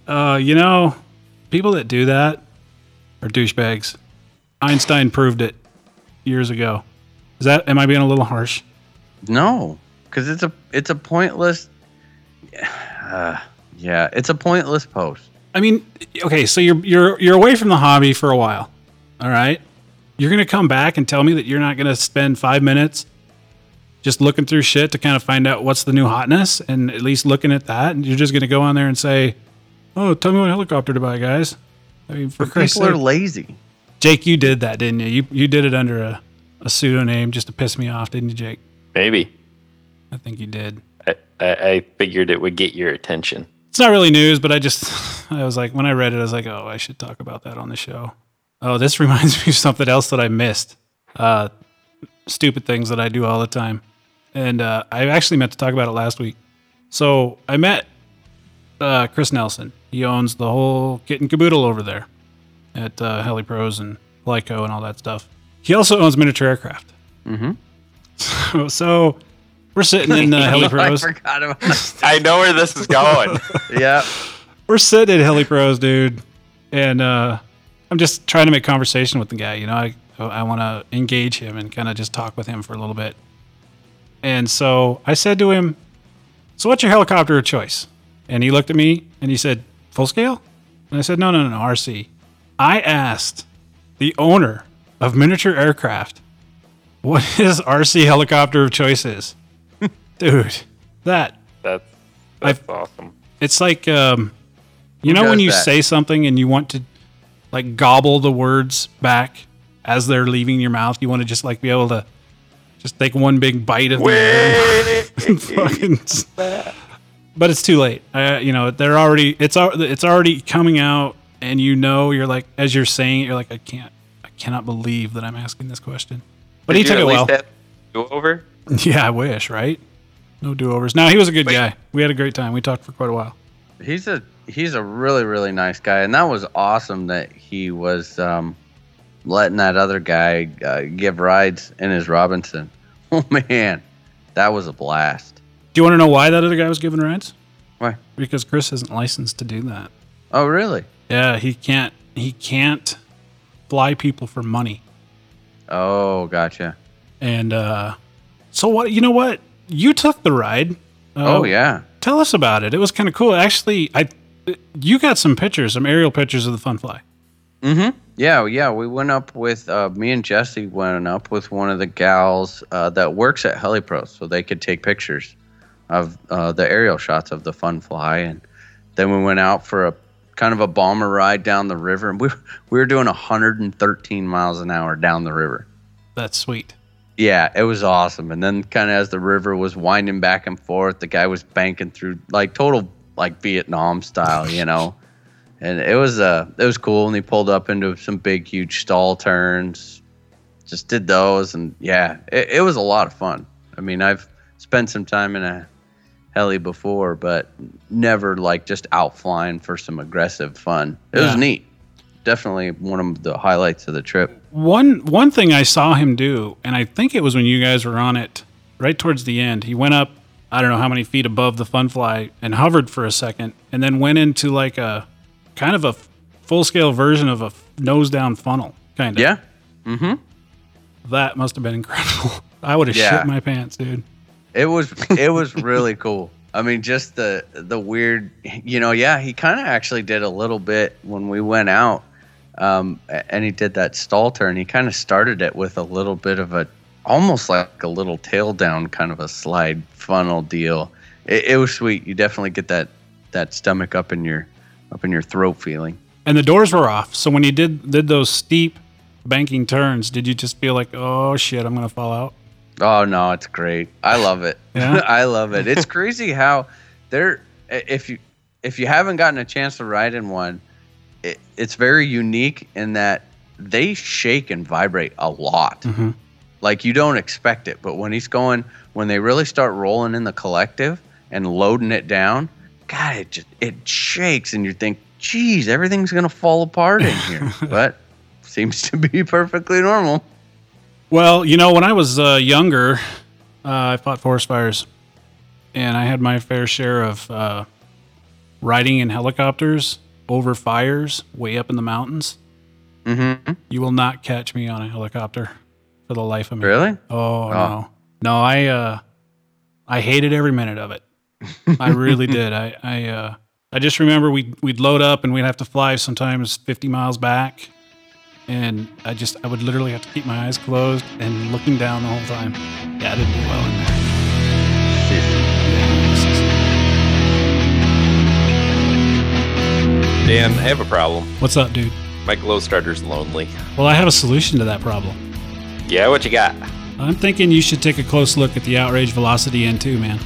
Speaker 1: Uh, you know, people that do that are douchebags. Einstein proved it years ago. Is that am I being a little harsh?
Speaker 2: No, because it's a it's a pointless. Uh, yeah, it's a pointless post.
Speaker 1: I mean, okay, so you're you're you're away from the hobby for a while. All right? You're going to come back and tell me that you're not going to spend 5 minutes just looking through shit to kind of find out what's the new hotness and at least looking at that and you're just going to go on there and say, "Oh, tell me what helicopter to buy, guys." I mean, for Christ's
Speaker 2: People are lazy.
Speaker 1: Jake, you did that, didn't you? You you did it under a a pseudonym just to piss me off, didn't you, Jake?
Speaker 3: Maybe.
Speaker 1: I think you did.
Speaker 3: I, I, I figured it would get your attention.
Speaker 1: It's not really news, but I just I was like when I read it, I was like, oh, I should talk about that on the show. Oh, this reminds me of something else that I missed. Uh, stupid things that I do all the time, and uh, I actually meant to talk about it last week. So I met uh, Chris Nelson. He owns the whole kit and caboodle over there at uh, HeliPros and Lyco and all that stuff. He also owns miniature aircraft. Mm-hmm. So, so we're sitting in uh,
Speaker 2: I
Speaker 1: HeliPros.
Speaker 2: forgot about that.
Speaker 3: I know where this is going.
Speaker 2: yeah.
Speaker 1: we're sitting at Heli Pros, dude, and uh, I'm just trying to make conversation with the guy. You know, I I want to engage him and kind of just talk with him for a little bit. And so I said to him, "So what's your helicopter of choice?" And he looked at me and he said, "Full scale." And I said, "No, no, no, no, RC." I asked the owner of miniature aircraft what his RC helicopter of choice is. Dude, that
Speaker 3: That's that's awesome.
Speaker 1: it's like um, you know when you
Speaker 2: that?
Speaker 1: say something and you want to like gobble the words back as they're leaving your mouth. You want to just like be able to just take one big bite of the air. and fucking- but it's too late. Uh, you know they're already it's it's already coming out, and you know you're like as you're saying it, you're like I can't I cannot believe that I'm asking this question. But he
Speaker 3: Did you
Speaker 1: took
Speaker 3: at
Speaker 1: it well.
Speaker 3: least have do over?
Speaker 1: Yeah, I wish right. No do overs. Now he was a good guy. We had a great time. We talked for quite a while.
Speaker 2: He's a he's a really really nice guy, and that was awesome that he was um, letting that other guy uh, give rides in his Robinson. Oh man, that was a blast.
Speaker 1: Do you want to know why that other guy was giving rides?
Speaker 2: Why?
Speaker 1: Because Chris isn't licensed to do that.
Speaker 2: Oh really?
Speaker 1: Yeah, he can't. He can't fly people for money.
Speaker 2: Oh, gotcha.
Speaker 1: And uh, so what? You know what? You took the ride. Uh,
Speaker 2: oh yeah.
Speaker 1: Tell us about it. It was kind of cool. Actually, I you got some pictures, some aerial pictures of the Fun Fly. Mhm.
Speaker 2: Yeah, yeah. We went up with uh, me and Jesse went up with one of the gals uh, that works at HeliPro, so they could take pictures of uh, the aerial shots of the Fun Fly, and then we went out for a kind of a bomber ride down the river, and we we were doing 113 miles an hour down the river.
Speaker 1: That's sweet.
Speaker 2: Yeah, it was awesome. And then kind of as the river was winding back and forth, the guy was banking through like total like Vietnam style, you know. And it was uh it was cool and he pulled up into some big huge stall turns. Just did those and yeah, it, it was a lot of fun. I mean, I've spent some time in a heli before, but never like just out flying for some aggressive fun. It
Speaker 1: Yeah.
Speaker 2: was neat. Definitely one of the highlights of the trip.
Speaker 1: One one thing I saw him do, and I think it was when you guys were on it, right towards the end. He went up, I don't know how many feet above the fun fly, and hovered for a second, and then went into like a kind of a full scale version of a nose down funnel, kind of.
Speaker 2: Yeah. Mm-hmm.
Speaker 1: That must have been incredible. I would have
Speaker 2: Yeah.
Speaker 1: shit my pants, dude.
Speaker 2: It was it was really cool. I mean, just the the weird, you know. Yeah, he kind of actually did a little bit when we went out, um, and he did that stall turn. He kind of started it with a little bit of a, almost like a little tail down kind of a slide funnel deal. It, it was sweet. You definitely get that that stomach up in your up in your throat feeling.
Speaker 1: And the doors were off, so when you did did those steep banking turns, did you just feel like, oh shit, I'm gonna fall out?
Speaker 2: Oh no, it's great. I love it.
Speaker 1: Yeah?
Speaker 2: I love it. It's crazy how they're if you if you haven't gotten a chance to ride in one, it, it's very unique in that they shake and vibrate a lot. Like you don't expect it, but when he's going, when they really start rolling in the collective and loading it down, God, it just it shakes, and you think, geez, everything's gonna fall apart in here. but seems to be perfectly normal.
Speaker 1: Well, you know, when I was uh, younger, uh, I fought forest fires, and I had my fair share of uh, riding in helicopters over fires way up in the mountains.
Speaker 2: Mm-hmm.
Speaker 1: You will not catch me on a helicopter. for the life of me.
Speaker 2: Really?
Speaker 1: Oh, no, no, I uh, I hated every minute of it. I really did. I I uh, I just remember we we'd load up and we'd have to fly sometimes 50 miles back, and I just I would literally have to keep my eyes closed and looking down the whole time. Yeah, I didn't do well in there.
Speaker 3: Dan, I have a problem.
Speaker 1: What's up, dude?
Speaker 3: My glow starter's lonely.
Speaker 1: Well, I have a solution to that problem.
Speaker 3: Yeah, what you got?
Speaker 1: I'm thinking you should take a close look at the Outrage Velocity N2, man.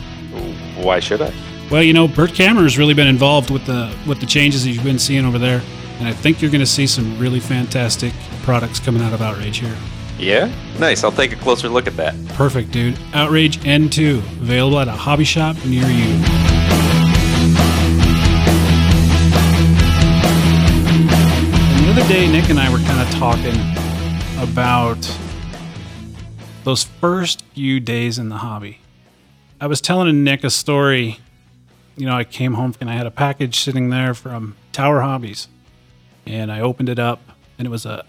Speaker 3: Why should I?
Speaker 1: Well, you know, Bert has really been involved with the with the changes that you've been seeing over there, and I think you're going to see some really fantastic products coming out of Outrage here.
Speaker 3: Yeah? Nice. I'll take a closer look at that.
Speaker 1: Perfect, dude. Outrage N2, available at a hobby shop near you. Other day, Nick and I were kind of talking about those first few days in the hobby. I was telling Nick a story. You know, I came home and I had a package sitting there from Tower Hobbies, and I opened it up, and it was a,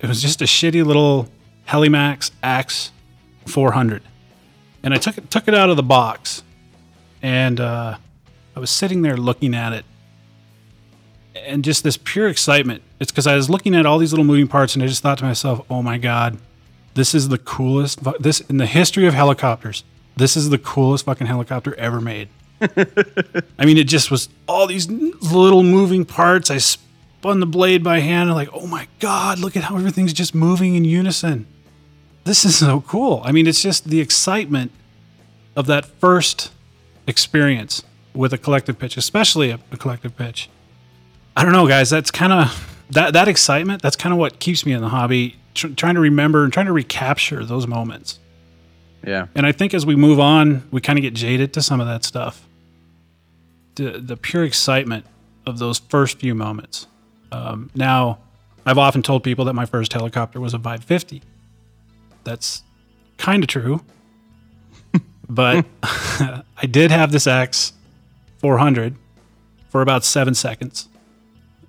Speaker 1: it was just a shitty little Helimax Axe 400, and I took it took it out of the box, and uh, I was sitting there looking at it, and just this pure excitement. It's because I was looking at all these little moving parts, and I just thought to myself, "Oh my god, this is the coolest this in the history of helicopters. This is the coolest fucking helicopter ever made." I mean, it just was all these little moving parts. I spun the blade by hand, and like, oh my god, look at how everything's just moving in unison. This is so cool. I mean, it's just the excitement of that first experience with a collective pitch, especially a, a collective pitch. I don't know, guys. That's kind of that that excitement. That's kind of what keeps me in the hobby, tr- trying to remember and trying to recapture those moments.
Speaker 2: Yeah.
Speaker 1: And I think as we move on, we kind of get jaded to some of that stuff. The the pure excitement of those first few moments. Um, now, I've often told people that my first helicopter was a Vibe 50. That's kind of true, but I did have this X 400 for about seven seconds,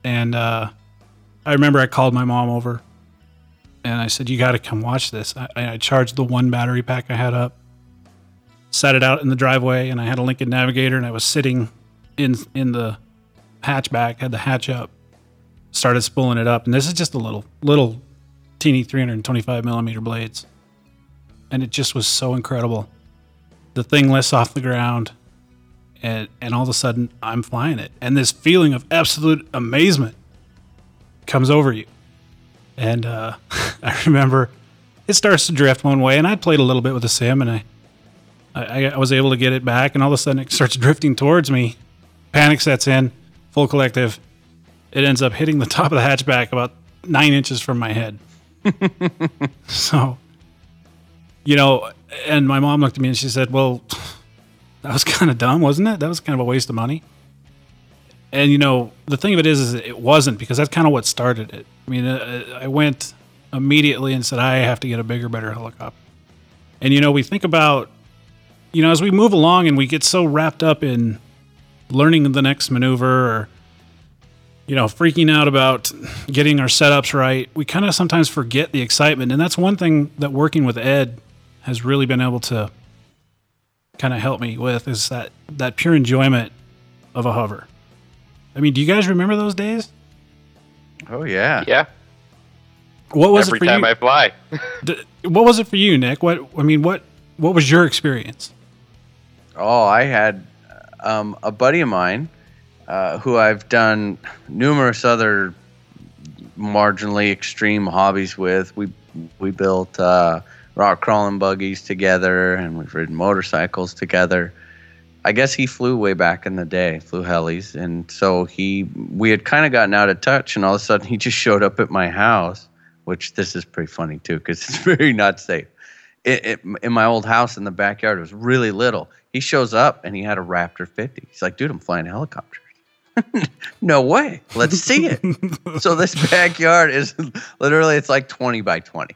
Speaker 1: and uh, I remember I called my mom over and I said, "You got to come watch this." I, I charged the one battery pack I had up, set it out in the driveway, and I had a Lincoln Navigator, and I was sitting in in the hatchback, had the hatch up, started spooling it up, and this is just a little little teeny 325 millimeter blades, and it just was so incredible. The thing lifts off the ground, and and all of a sudden I'm flying it, and this feeling of absolute amazement comes over you. And uh, I remember it starts to drift one way, and I played a little bit with the sim, and I, I, I was able to get it back, and all of a sudden it starts drifting towards me. Panic sets in, full collective. It ends up hitting the top of the hatchback about nine inches from my head. so, you know, and my mom looked at me and she said, "Well, that was kind of dumb, wasn't it? That was kind of a waste of money." And you know, the thing of it is, is it wasn't because that's kind of what started it. I mean, uh, I went immediately and said, I have to get a bigger, better helicopter. And you know, we think about, you know, as we move along and we get so wrapped up in learning the next maneuver or, you know, freaking out about getting our setups right, we kind of sometimes forget the excitement. And that's one thing that working with Ed has really been able to kind of help me with is that that pure enjoyment of a hover. I mean, do you guys remember those days?
Speaker 2: Oh yeah.
Speaker 3: Yeah.
Speaker 1: What was
Speaker 3: Every
Speaker 1: it for
Speaker 3: time
Speaker 1: you?
Speaker 3: I fly.
Speaker 1: What was it for you, Nick? What I mean, what what was your experience?
Speaker 2: Oh, I had um, a buddy of mine uh, who I've done numerous other marginally extreme hobbies with. We we built uh, rock crawling buggies together, and we've ridden motorcycles together. I guess he flew way back in the day, flew helis, and so he we had kind of gotten out of touch, and all of a sudden he just showed up at my house, which this is pretty funny too, because it's very not safe. It, it, in my old house in the backyard, it was really little. He shows up and he had a Raptor 50. He's like, dude, I'm flying helicopters. no way. Let's see it. so this backyard is literally it's like 20 by 20.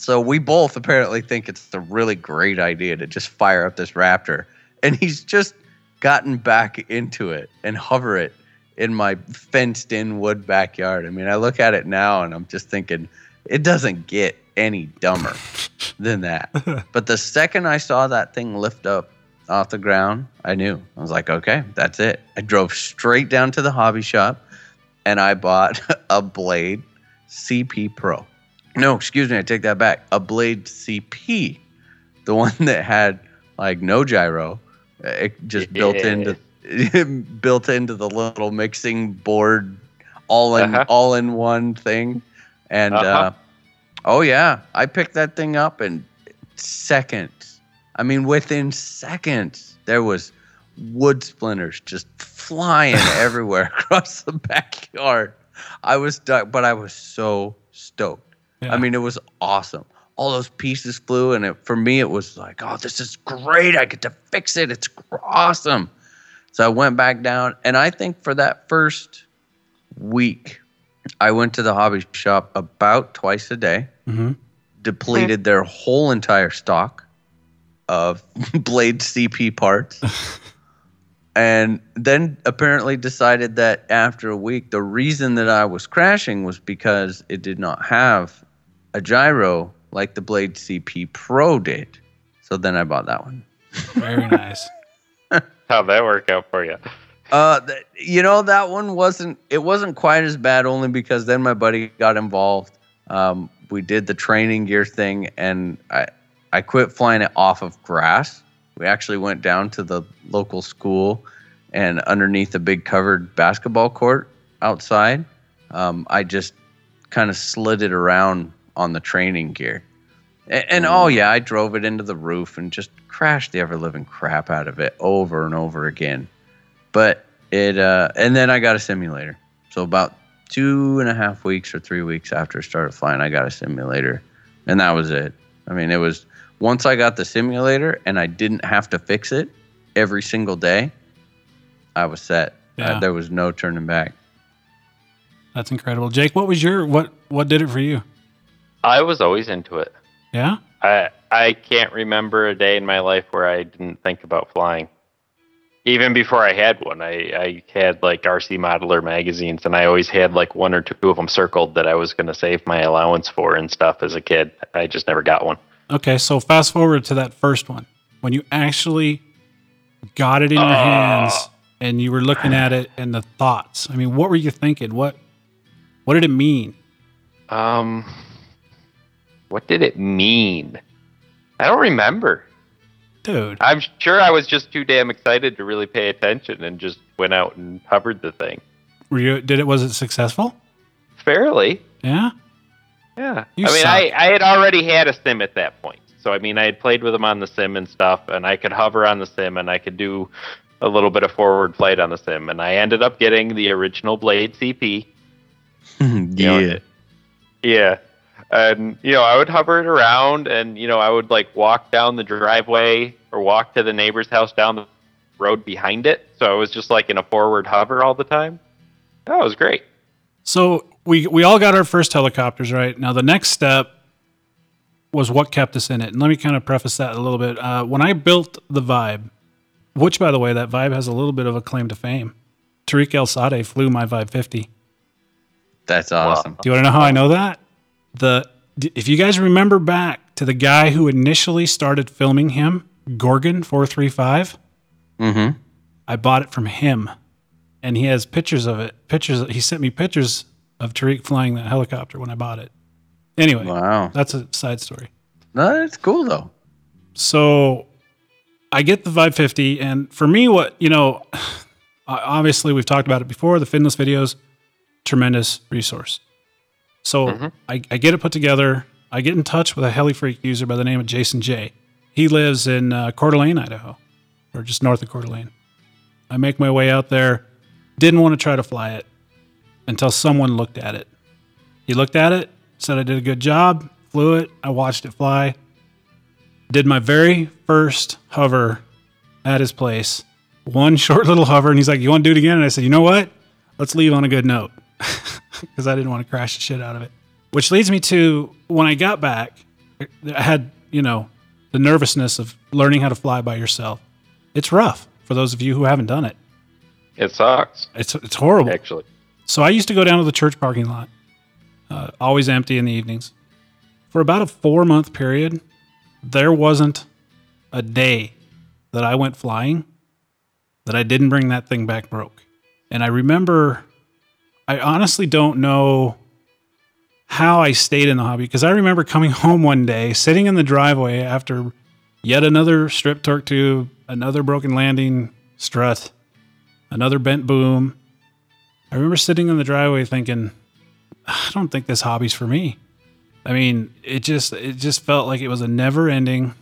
Speaker 2: So we both apparently think it's a really great idea to just fire up this Raptor. And he's just gotten back into it and hover it in my fenced in wood backyard. I mean, I look at it now and I'm just thinking it doesn't get any dumber than that. But the second I saw that thing lift up off the ground, I knew. I was like, okay, that's it. I drove straight down to the hobby shop and I bought a Blade CP Pro. No, excuse me, I take that back. A Blade CP, the one that had like no gyro, it just built into built into the little mixing board, all in
Speaker 3: Uh-huh.
Speaker 2: all in one thing, and uh
Speaker 3: Uh-huh.
Speaker 2: oh yeah, I picked that thing up in seconds. I mean, within seconds, there was wood splinters just flying everywhere across the backyard. I was stuck, but I was so stoked.
Speaker 1: Yeah.
Speaker 2: I mean, it was awesome. All those pieces flew, and it, for me, it was like, oh, this is great. I get to fix it. It's awesome. So I went back down, and I think for that first week, I went to the hobby shop about twice a day,
Speaker 1: Mhm.
Speaker 2: depleted their whole entire stock of Blade CP parts, and then apparently decided that after a week, the reason that I was crashing was because it did not have a gyro like the Blade CP Pro did. So then I bought that one.
Speaker 1: Very nice.
Speaker 3: How'd that work out for you?
Speaker 2: Uh, th- you know that one wasn't. It wasn't quite as bad, only because then my buddy got involved. Um, we did the training gear thing, and I I quit flying it off of grass. We actually went down to the local school, and underneath a big covered basketball court outside, um, I just kind of slid it around on the training gear. And, and oh yeah, I drove it into the roof and just crashed the ever living crap out of it over and over again but it uh and then i got a simulator so about two and a half weeks or three weeks after I started flying i got a simulator and that was it i mean it was once i got the simulator and i didn't have to fix it every single day i was set
Speaker 1: Yeah.
Speaker 2: Uh, there was no turning back
Speaker 1: That's incredible. Jake, what was your what what did it for you?
Speaker 3: I was always into it.
Speaker 1: Yeah?
Speaker 3: I I can't remember a day in my life where I didn't think about flying. Even before I had one, I, I had like RC Modeler magazines, and I always had like one or two of them circled that I was going to save my allowance for and stuff as a kid. I just never got one.
Speaker 1: Okay, so fast forward to that first one. When you actually got it in your
Speaker 3: Uh.
Speaker 1: hands and you were looking at it and the thoughts. I mean, what were you thinking? What what did it mean?
Speaker 3: Um, what did it mean? I don't remember.
Speaker 1: Dude.
Speaker 3: I'm sure I was just too damn excited to really pay attention and just went out and hovered the thing.
Speaker 1: Were you did it was it successful?
Speaker 3: Fairly.
Speaker 1: Yeah?
Speaker 3: Yeah.
Speaker 1: You
Speaker 3: I mean,
Speaker 1: suck.
Speaker 3: I, I had already had a sim at that point. So, I mean, I had played with them on the sim and stuff, and I could hover on the sim and I could do a little bit of forward flight on the sim. And I ended up getting the original Blade CP.
Speaker 2: yeah
Speaker 3: You know, yeah. And, you know, I would hover it around and, you know, I would like walk down the driveway or walk to the neighbor's house down the road behind it. So I was just like in a forward hover all the time. That was great.
Speaker 1: So we we all got our first helicopters, right? Now the next step was what kept us in it. And let me kind of preface that a little bit. Uh, when I built the Vibe, which by the way, that Vibe has a little bit of a claim to fame. Tareq Alsaadi flew my Vibe 50.
Speaker 2: that's awesome
Speaker 1: Do you want to know how I know that? The if you guys remember back to the guy who initially started filming him, Gorgon four three five,
Speaker 2: mm-hmm
Speaker 1: I bought it from him, and he has pictures of it. Pictures. He sent me pictures of Tareq flying that helicopter when I bought it. Anyway,
Speaker 2: wow
Speaker 1: that's a side story.
Speaker 2: no that's cool though
Speaker 1: So I get the Vibe 50, and for me, what you know, obviously we've talked about it before. The Finless videos, tremendous resource. So I, I get it put together. I get in touch with a heli freak user by the name of Jason J. He lives in uh, Coeur d'Alene, Idaho, or just north of Coeur d'Alene. I make my way out there. Didn't want to try to fly it until someone looked at it. He looked at it, said I did a good job, flew it. I watched it fly did my very first hover at his place. One short little hover, and he's like, "You want to do it again?" And I said, "You know what? Let's leave on a good note," because I didn't want to crash the shit out of it. Which leads me to when I got back, I had you know the nervousness of learning how to fly by yourself. It's rough for those of you who haven't done it.
Speaker 3: It sucks,
Speaker 1: It's it's horrible.
Speaker 3: actually.
Speaker 1: So I used to go down to the church parking lot, uh, always empty in the evenings, for about a four month period, there wasn't a day that I went flying that I didn't bring that thing back broke. And I remember, I honestly don't know how I stayed in the hobby because I remember coming home one day, sitting in the driveway after yet another strip torque tube, another broken landing strut, another bent boom. I remember sitting in the driveway thinking, I don't think this hobby's for me. I mean, it just it just felt like it was a never-ending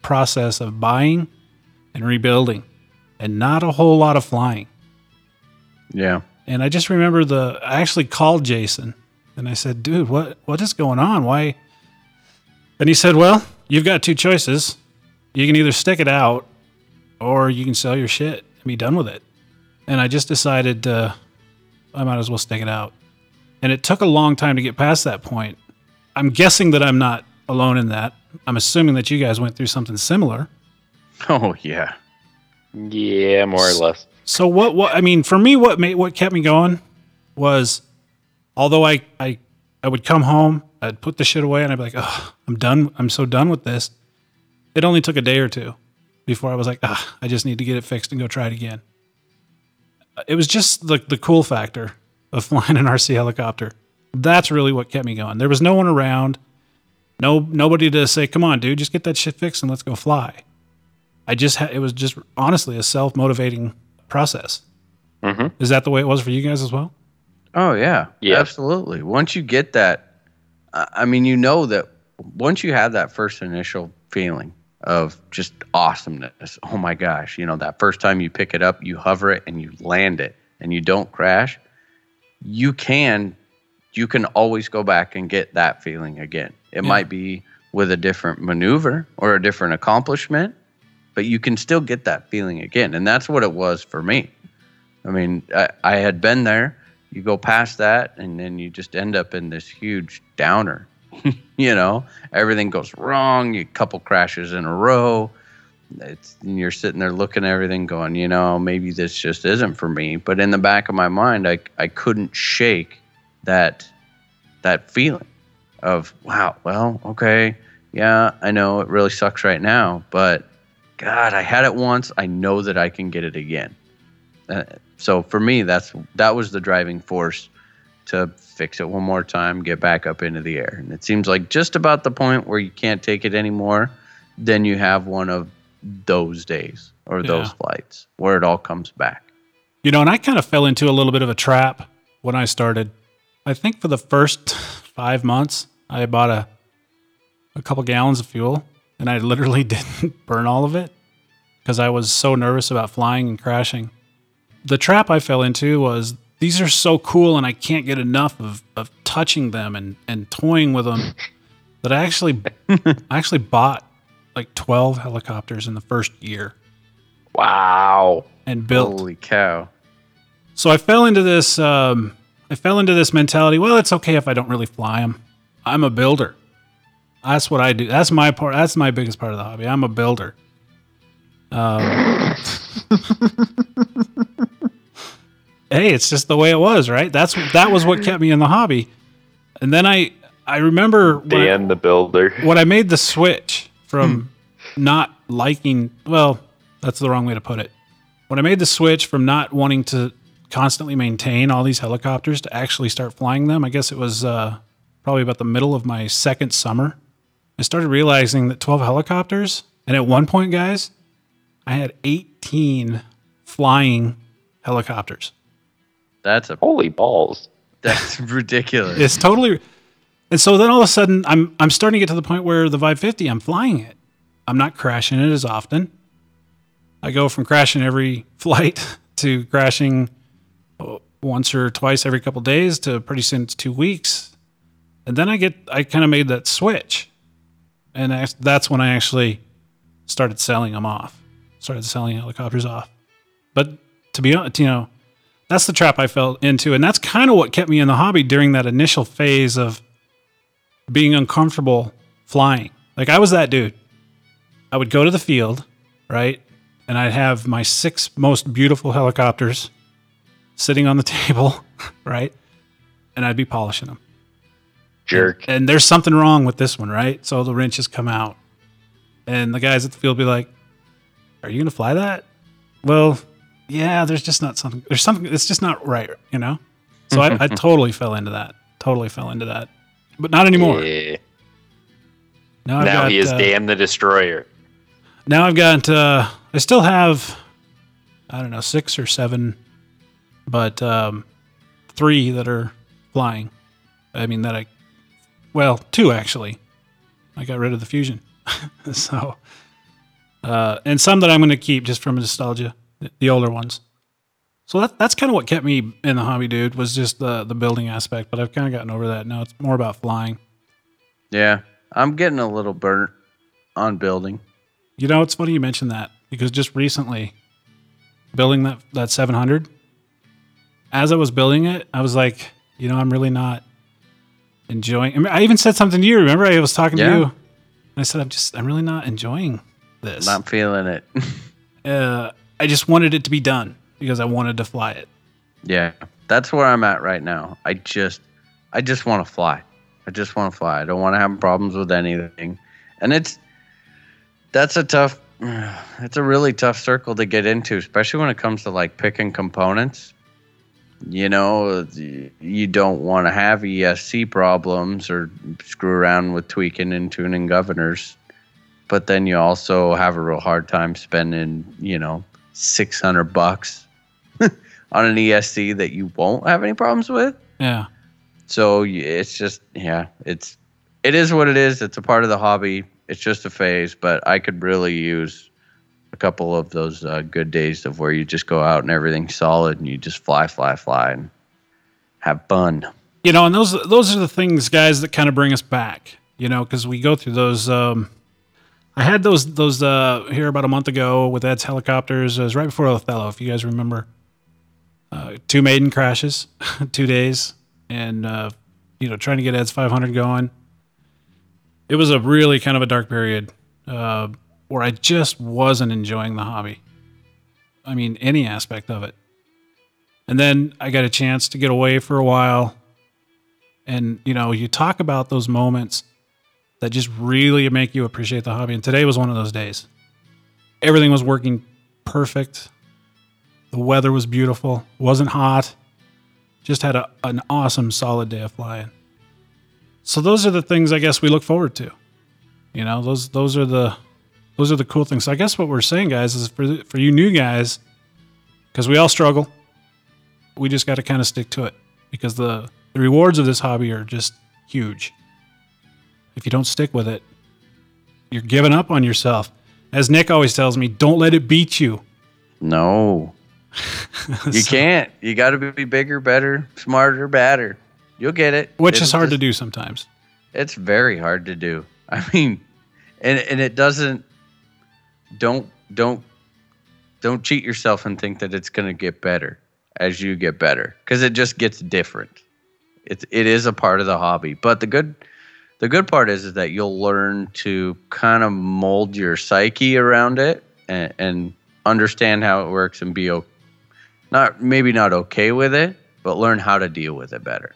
Speaker 1: process of buying and rebuilding and not a whole lot of flying.
Speaker 2: Yeah.
Speaker 1: And I just remember the I actually called Jason and I said, "Dude, what what is going on? Why?" And he said, "Well, you've got two choices. You can either stick it out or you can sell your shit and be done with it." And I just decided uh, I might as well stick it out. And it took a long time to get past that point. I'm guessing that I'm not alone in that. I'm assuming that you guys went through something similar.
Speaker 2: Oh yeah.
Speaker 3: Yeah, more or less.
Speaker 1: So what? What I mean, for me, what made what kept me going was, although I I I would come home, I'd put the shit away, and I'd be like, oh, I'm done. I'm so done with this. It only took a day or two before I was like, ah, I just need to get it fixed and go try it again. It was just the the cool factor of flying an RC helicopter. That's really what kept me going. There was no one around, no nobody to say, "Come on, dude, just get that shit fixed and let's go fly." I just had, it was just honestly a self motivating process.
Speaker 3: Mhm.
Speaker 1: Is that the way it was for you guys as well?
Speaker 2: Oh yeah,
Speaker 3: Yeah.
Speaker 2: absolutely. Once you get that, I I mean, you know that once you have that first initial feeling of just awesomeness. Oh my gosh, you know that first time you pick it up, you hover it and you land it, and you don't crash. You can, you can always go back and get that feeling again. It
Speaker 1: Yeah.
Speaker 2: might be with a different maneuver or a different accomplishment, but you can still get that feeling again, and that's what it was for me. I mean, I, I had been there. You go past that, and then you just end up in this huge downer. you know, everything goes wrong. You couple crashes in a row. It's you're sitting there looking at everything, going, you know, maybe this just isn't for me. But in the back of my mind, I I couldn't shake that that feeling of wow. Well, okay, yeah, I know it really sucks right now, but God, I had it once. I know that I can get it again. Uh, so for me, that's that was the driving force to fix it one more time, get back up into the air. And it seems like just about the point where you can't take it anymore, then you have one of those days or those
Speaker 1: Yeah.
Speaker 2: flights where it all comes back.
Speaker 1: You know, and I kind of fell into a little bit of a trap when I started. I think for the first five months, I bought a a couple gallons of fuel, and I literally didn't burn all of it because I was so nervous about flying and crashing. The trap I fell into was these are so cool, and I can't get enough of, of touching them and, and toying with them that I actually I actually bought like twelve helicopters in the first year
Speaker 3: Wow.
Speaker 1: and built
Speaker 2: Holy cow.
Speaker 1: so I fell into this. Um, I fell into this mentality. Well, it's okay if I don't really fly them. I'm a builder. That's what I do. That's my part. That's my biggest part of the hobby. I'm a builder. Um, hey, it's just the way it was, right? That's that was what kept me in the hobby. And then I I remember when I-
Speaker 3: the Builder.
Speaker 1: when I made the switch from not liking, well, that's the wrong way to put it. When I made the switch from not wanting to constantly maintain all these helicopters to actually start flying them, I guess it was uh, probably about the middle of my second summer. I started realizing that 12 helicopters, and at one point, guys, I had 18 flying helicopters.
Speaker 2: That's a
Speaker 3: Holy balls.
Speaker 2: that's ridiculous.
Speaker 1: It's totally. And so then all of a sudden, I'm I'm starting to get to the point where the Vibe 50, I'm flying it. I'm not crashing it as often. I go from crashing every flight to crashing uh, once or twice every couple days to pretty soon it's two weeks. And then I get I kind of made that switch, and that's- that's when I actually started selling them off. Started selling helicopters off. But to be honest, you know, that's the trap I fell into, and that's kind of what kept me in the hobby during that initial phase of being uncomfortable flying. Like I was that dude. I would go to the field, right, and I'd have my six most beautiful helicopters sitting on the table, right, and I'd be polishing them.
Speaker 3: Jerk.
Speaker 1: And there's something wrong with this one, right? So the wrenches come out, and the guys at the field be like, "Are you gonna fly that?" Well, yeah. There's just not something. There's something. It's just not right, you know. So I, I totally fell into that. Totally fell into that, but not anymore.
Speaker 3: Yeah.
Speaker 1: Now,
Speaker 3: Now
Speaker 1: got,
Speaker 3: he is
Speaker 1: uh,
Speaker 3: Dan the Destroyer.
Speaker 1: Now I've got. Uh, I still have. I don't know six or seven, but um, three that are flying. I mean that I. Well, two actually. I got rid of the fusion, so. Uh, and some that I'm going to keep just from nostalgia, the- older ones. So that that's kind of what kept me in the hobby, dude. Was just the the building aspect, but I've kind of gotten over that now. It's more about flying.
Speaker 2: Yeah, I'm getting a little burnt on building.
Speaker 1: You know, it's funny you mentioned that because just recently, building that that 700, as I was building it, I was like, you know, I'm really not enjoying. I, mean, I even said something to you. Remember, I was talking
Speaker 2: Yeah.
Speaker 1: to you. And I said, I'm just, I'm really not enjoying this.
Speaker 2: Not feeling it.
Speaker 1: uh, I just wanted it to be done because I wanted to fly it.
Speaker 2: yeah, that's where I'm at right now. I just, I just want to fly. I just want to fly. I don't want to have problems with anything, and it's that's a tough. It's a really tough circle to get into, especially when it comes to like picking components. You know, you don't want to have ESC problems or screw around with tweaking and tuning governors, but then you also have a real hard time spending, you know, 600 bucks on an ESC that you won't have any problems with.
Speaker 1: Yeah.
Speaker 2: So it's just, yeah, it's, it is what it is. It's a part of the hobby. It's just a phase, but I could really use a couple of those uh, good days of where you just go out and everything's solid and you just fly, fly, fly and have fun.
Speaker 1: You know, and those those are the things, guys, that kind of bring us back. You know, because we go through those. Um, I had those those uh, here about a month ago with Ed's helicopters. It was right before Othello, if you guys remember. Uh, two maiden crashes, two days, and uh, you know, trying to get Ed's 500 going. It was a really kind of a dark period uh, where I just wasn't enjoying the hobby. I mean, any aspect of it. And then I got a chance to get away for a while. And, you know, you talk about those moments that just really make you appreciate the hobby. And today was one of those days. Everything was working perfect. The weather was beautiful. Wasn't hot. Just had a, an awesome, solid day of flying. So those are the things I guess we look forward to. You know, those those are the those are the cool things. So I guess what we're saying, guys, is for for you new guys, because we all struggle we just got to kind of stick to it because the, the rewards of this hobby are just huge. If you don't stick with it, you're giving up on yourself. As Nick always tells me, don't let it beat you.
Speaker 2: No, you can't. You got to be bigger, better, smarter, badder. You'll get it.
Speaker 1: Which
Speaker 2: It'll
Speaker 1: is hard to do sometimes.
Speaker 2: It's very hard to do. I mean, and and it doesn't. Don't don't don't cheat yourself and think that it's going to get better as you get better because it just gets different. It it is a part of the hobby, but the good the good part is, is that you'll learn to kind of mold your psyche around it and, and understand how it works and be o- not maybe not okay with it, but learn how to deal with it better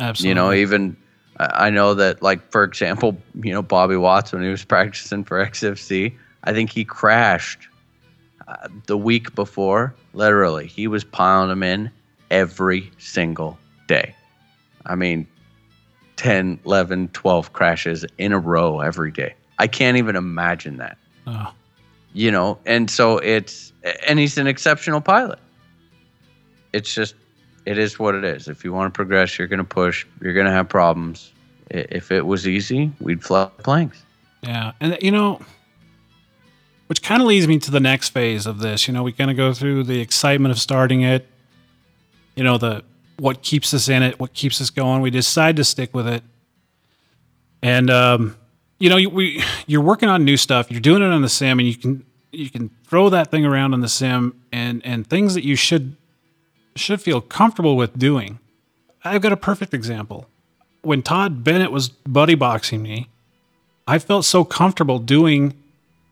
Speaker 1: Absolutely.
Speaker 2: you know even i I know that like for example you know bobby watts when he was practicing for xfc i think he crashed uh, the week before literally. He was piling them in every single day. I mean 10 11 12 crashes in a row every day. I can't even imagine that.
Speaker 1: Oh,
Speaker 2: you know and so it's and he's an exceptional pilot. It's just it is what it is. If you want to progress you're going to push you're going to have problems. If it was easy we'd fly planks.
Speaker 1: Yeah. And, you know, which kind of leads me to the next phase of this. You know, we kind of go through the excitement of starting it, you know, the what keeps us in it, what keeps us going. We decide to stick with it. And, um, you know, you- we you're working on new stuff. You're doing it on the sim, and you can you can throw that thing around on the sim, and and things that you should should feel comfortable with doing. I've got a perfect example. When Todd Bennett was buddy boxing me, I felt so comfortable doing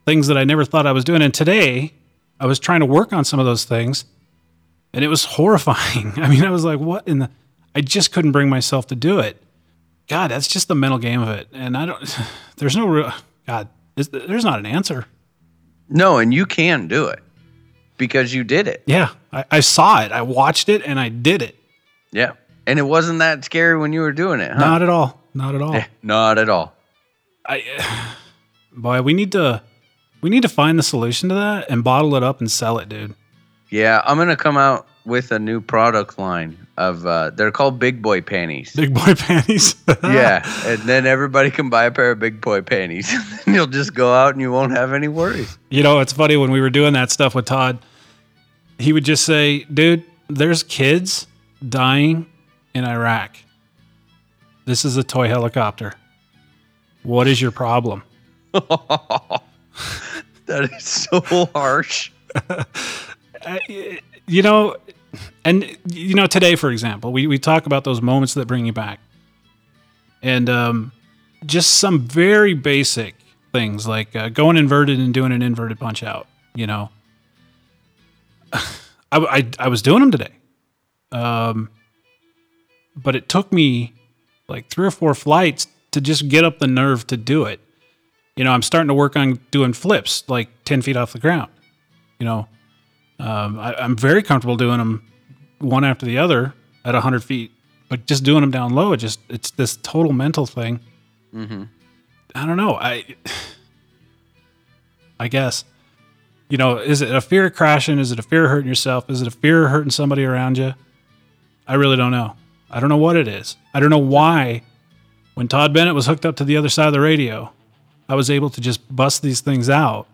Speaker 1: things that I never thought I was doing. And today, I was trying to work on some of those things, and it was horrifying. I mean, I was like, "What in the?" I just couldn't bring myself to do it. God, that's just the mental game of it. And I don't, there's no real, God, is- there's not an answer.
Speaker 2: No, and you can do it because you did it.
Speaker 1: Yeah. I, I saw it. I watched it and I did it.
Speaker 2: Yeah. And it wasn't that scary when you were doing it, huh?
Speaker 1: Not at all. Not at all.
Speaker 2: Yeah, not at all.
Speaker 1: I, boy, we need to, we need to find the solution to that and bottle it up and sell it, dude.
Speaker 2: Yeah, I'm gonna come out with a new product line of uh, they're called big boy panties.
Speaker 1: Big boy panties.
Speaker 2: yeah, and then everybody can buy a pair of big boy panties, and you'll just go out and you won't have any worries.
Speaker 1: You know, it's funny when we were doing that stuff with Todd, he would just say, dude, there's kids dying in Iraq. This is a toy helicopter. What is your problem?
Speaker 2: That is so harsh.
Speaker 1: You know, and you know, today, for example, we, we talk about those moments that bring you back. And um, just some very basic things like uh, going inverted and doing an inverted punch out, you know. I, I, I was doing them today. Um, but it took me like three or four flights to just get up the nerve to do it. You know, I'm starting to work on doing flips like 10 feet off the ground. You know, um, I, I'm very comfortable doing them one after the other at 100 feet, but just doing them down low, it just, it's this total mental thing. I don't know. I, I guess, you know, is it a fear of crashing? Is it a fear of hurting yourself? Is it a fear of hurting somebody around you? I really don't know. I don't know what it is. I don't know why when Todd Bennett was hooked up to the other side of the radio, I was able to just bust these things out.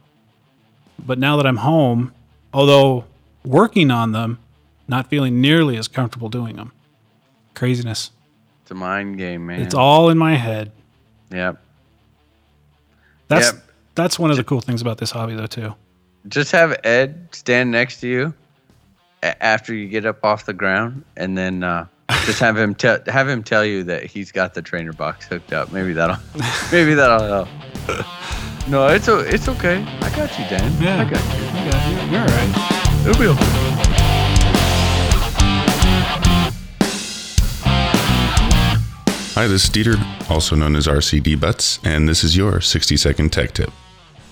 Speaker 1: But now that I'm home, although working on them, not feeling nearly as comfortable doing them. Craziness.
Speaker 2: It's a mind game, man.
Speaker 1: It's all in my head.
Speaker 2: Yep.
Speaker 1: That's
Speaker 2: Yep.
Speaker 1: that's one of the cool things about this hobby though too.
Speaker 2: Just have Ed stand next to you after you get up off the ground, and then uh, just have him tell have him tell you that he's got the trainer box hooked up. Maybe that'll maybe that'll help. No, it's o- it's okay. I got you, Dan.
Speaker 1: Yeah.
Speaker 2: I got you.
Speaker 1: I got you. You're all right.
Speaker 2: It'll be okay.
Speaker 6: Hi, this is Dieter, also known as RCD Butts, and this is your 60 second tech tip.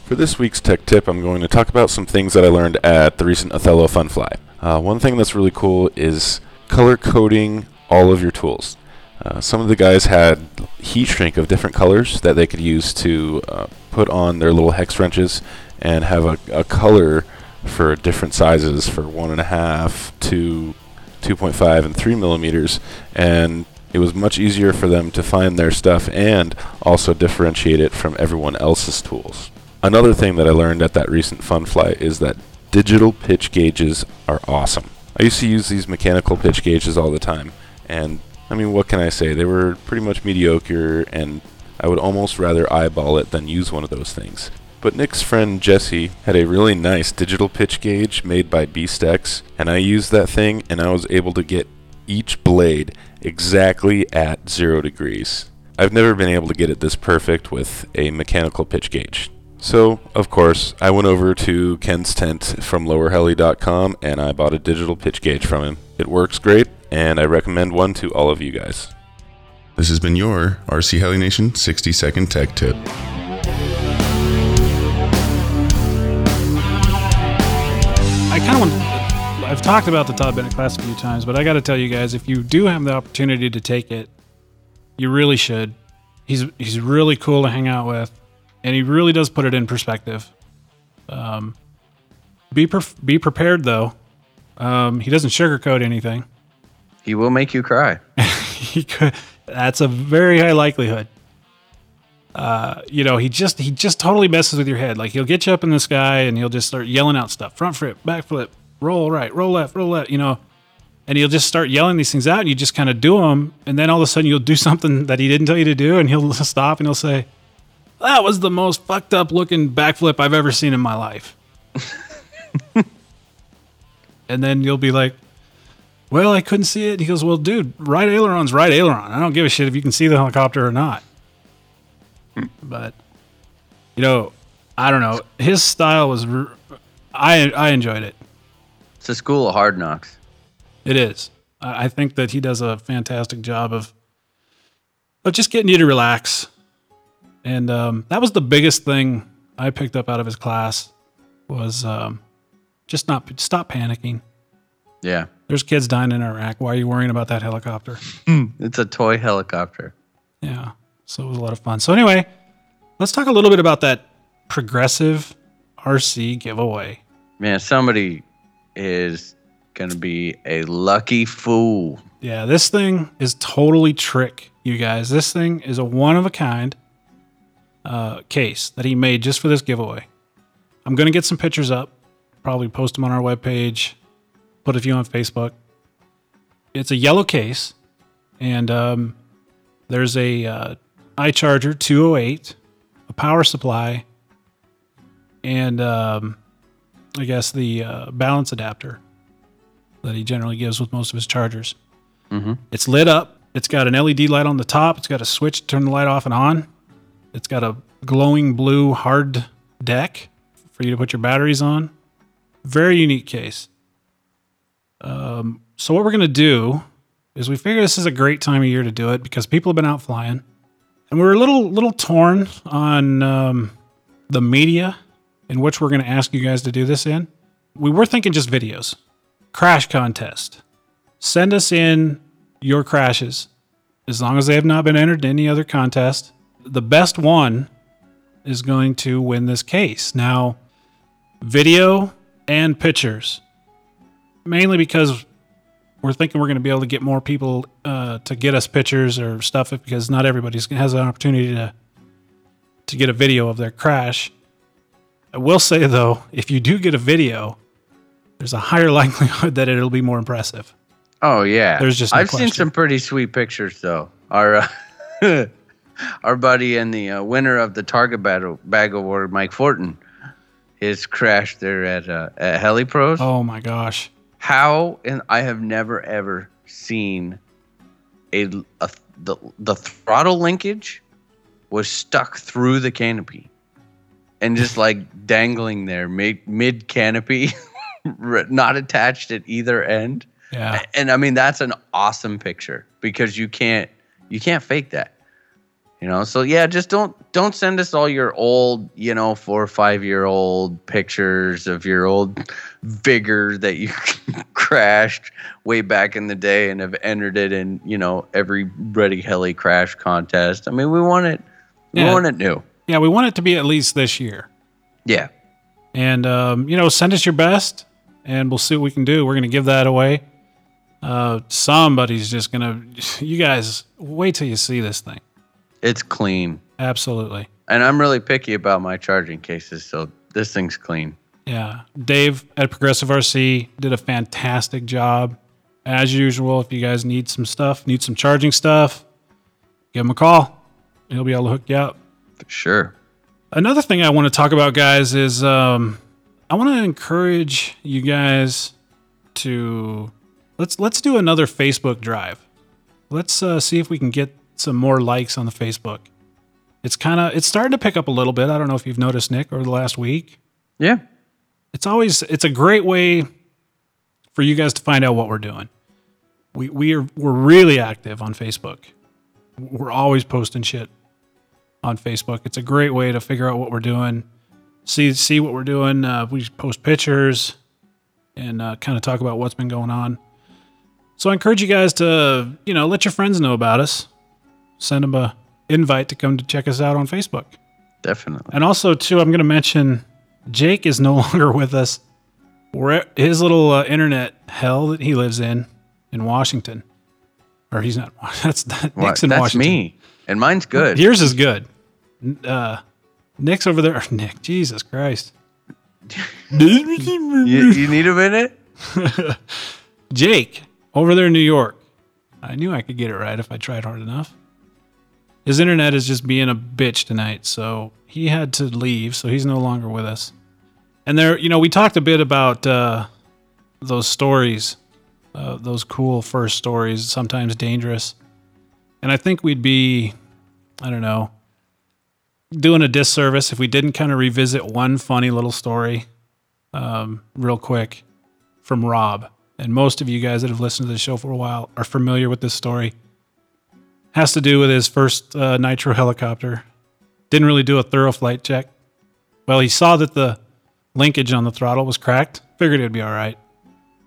Speaker 7: For this week's tech tip, I'm going to talk about some things that I learned at the recent Othello Funfly. Uh, one thing that's really cool is color coding all of your tools. Uh, some of the guys had heat shrink of different colors that they could use to uh, put on their little hex wrenches and have a, a color for different sizes for one and a half to 2.5 and 3 millimeters and it was much easier for them to find their stuff and also differentiate it from everyone else's tools. Another thing that I learned at that recent fun flight is that digital pitch gauges are awesome. I used to use these mechanical pitch gauges all the time, and I mean, what can I say? They were pretty much mediocre, and I would almost rather eyeball it than use one of those things. But Nick's friend Jesse had a really nice digital pitch gauge made by BeastX, and I used that thing, and I was able to get each blade exactly at zero degrees. I've never been able to get it this perfect with a mechanical pitch gauge. So, of course, I went over to Ken's tent from lowerheli.com and I bought a digital pitch gauge from him. It works great, and I recommend one to all of you guys.
Speaker 6: This has been your RC Heli Nation 60 second tech tip.
Speaker 1: I kind of want. I've talked about the Todd Bennett class a few times, but I got to tell you guys, if you do have the opportunity to take it, you really should. He's he's really cool to hang out with, and he really does put it in perspective. Um, be pre- be prepared though. Um, he doesn't sugarcoat anything.
Speaker 2: He will make you cry.
Speaker 1: he could. That's a very high likelihood. Uh, you know, he just he just totally messes with your head. Like he'll get you up in the sky and he'll just start yelling out stuff: front flip, back flip, roll right, roll left, roll left. You know, and he'll just start yelling these things out, and you just kind of do them, and then all of a sudden you'll do something that he didn't tell you to do, and he'll stop and he'll say, "That was the most fucked up looking backflip I've ever seen in my life." and then you'll be like, well, I couldn't see it. He goes, well, dude, right aileron's right aileron. I don't give a shit if you can see the helicopter or not. but, you know, I don't know. His style was, r- I I enjoyed it.
Speaker 2: It's a school of hard knocks.
Speaker 1: It is. I think that he does a fantastic job of but just getting you to relax. And um, that was the biggest thing I picked up out of his class was um, just not stop panicking.
Speaker 2: Yeah.
Speaker 1: There's kids dying in Iraq. Why are you worrying about that helicopter?
Speaker 2: It's a toy helicopter.
Speaker 1: Yeah. So it was a lot of fun. So anyway, let's talk a little bit about that progressive RC giveaway.
Speaker 2: Man, somebody is going to be a lucky fool.
Speaker 1: Yeah, this thing is totally trick, you guys. This thing is a one of a kind uh, case that he made just for this giveaway. I'm going to get some pictures up, probably post them on our webpage, put a few on Facebook. It's a yellow case, and um, there's a uh, iCharger 208, a power supply, and um, I guess the uh, balance adapter that he generally gives with most of his chargers.
Speaker 2: Mm-hmm.
Speaker 1: It's lit up. It's got an LED light on the top. It's got a switch to turn the light off and on. It's got a glowing blue hard deck for you to put your batteries on. Very unique case. Um, so what we're gonna do is we figure this is a great time of year to do it because people have been out flying, and we're a little little torn on um, the media in which we're gonna ask you guys to do this in. We were thinking just videos, crash contest. Send us in your crashes as long as they have not been entered in any other contest. The best one is going to win this case. Now, video and pictures, mainly because we're thinking we're going to be able to get more people uh, to get us pictures or stuff because not everybody has an opportunity to to get a video of their crash. I will say though, if you do get a video, there's a higher likelihood that it'll be more impressive.
Speaker 2: Oh yeah,
Speaker 1: There's just no
Speaker 2: I've seen some pretty sweet pictures though. Our uh, our buddy and the uh, winner of the Target Battle Bag Award, Mike Fortin, his crash there at uh, at HeliPros.
Speaker 1: Oh my gosh.
Speaker 2: How and I have never ever seen a, a the the throttle linkage was stuck through the canopy and just like dangling there mid mid canopy, not attached at either end.
Speaker 1: Yeah.
Speaker 2: And I mean that's an awesome picture because you can't you can't fake that. You know, so yeah, just don't don't send us all your old, you know, four or five year old pictures of your old vigor that you crashed way back in the day and have entered it in, you know, every ready heli crash contest. I mean, we want it we
Speaker 1: Yeah.
Speaker 2: want it new.
Speaker 1: Yeah, we want it to be at least this year.
Speaker 2: Yeah.
Speaker 1: And um, you know, send us your best, and we'll see what we can do. We're gonna give that away. Uh, somebody's just gonna. You guys, wait till you see this thing.
Speaker 2: It's clean.
Speaker 1: Absolutely.
Speaker 2: And I'm really picky about my charging cases, so this thing's clean.
Speaker 1: Yeah. Dave at Progressive RC did a fantastic job. As usual, if you guys need some stuff, need some charging stuff, give him a call. He'll be able to hook you up.
Speaker 2: For sure.
Speaker 1: Another thing I want to talk about, guys, is um, I want to encourage you guys to let's let's do another Facebook drive. Let's uh, see if we can get some more likes on the Facebook. It's kind of it's starting to pick up a little bit. I don't know if you've noticed, Nick, over the last week.
Speaker 2: Yeah.
Speaker 1: It's always it's a great way for you guys to find out what we're doing. We we are we're really active on Facebook. We're always posting shit on Facebook. It's a great way to figure out what we're doing, see see what we're doing. Uh, we post pictures and uh, kind of talk about what's been going on. So I encourage you guys to you know let your friends know about us. Send them a invite to come to check us out on Facebook.
Speaker 2: Definitely.
Speaker 1: And also, too, I'm going to mention Jake is no longer with us. We're his little uh, internet hell that he lives in in Washington, or he's not. That's that? Nick's in
Speaker 2: That's
Speaker 1: Washington.
Speaker 2: me. And mine's good.
Speaker 1: Yours is good. Uh, Nick's over there. Nick, Jesus Christ.
Speaker 2: you, you need a minute?
Speaker 1: Jake over there in New York. I knew I could get it right if I tried hard enough. His internet is just being a bitch tonight, so he had to leave, so he's no longer with us. And there, you know, we talked a bit about uh, those stories, uh, those cool first stories, sometimes dangerous. And I think we'd be, I don't know, doing a disservice if we didn't kind of revisit one funny little story um, real quick from Rob. And most of you guys that have listened to the show for a while are familiar with this story. Has to do with his first uh, nitro helicopter. Didn't really do a thorough flight check. Well, he saw that the linkage on the throttle was cracked. Figured it'd be all right,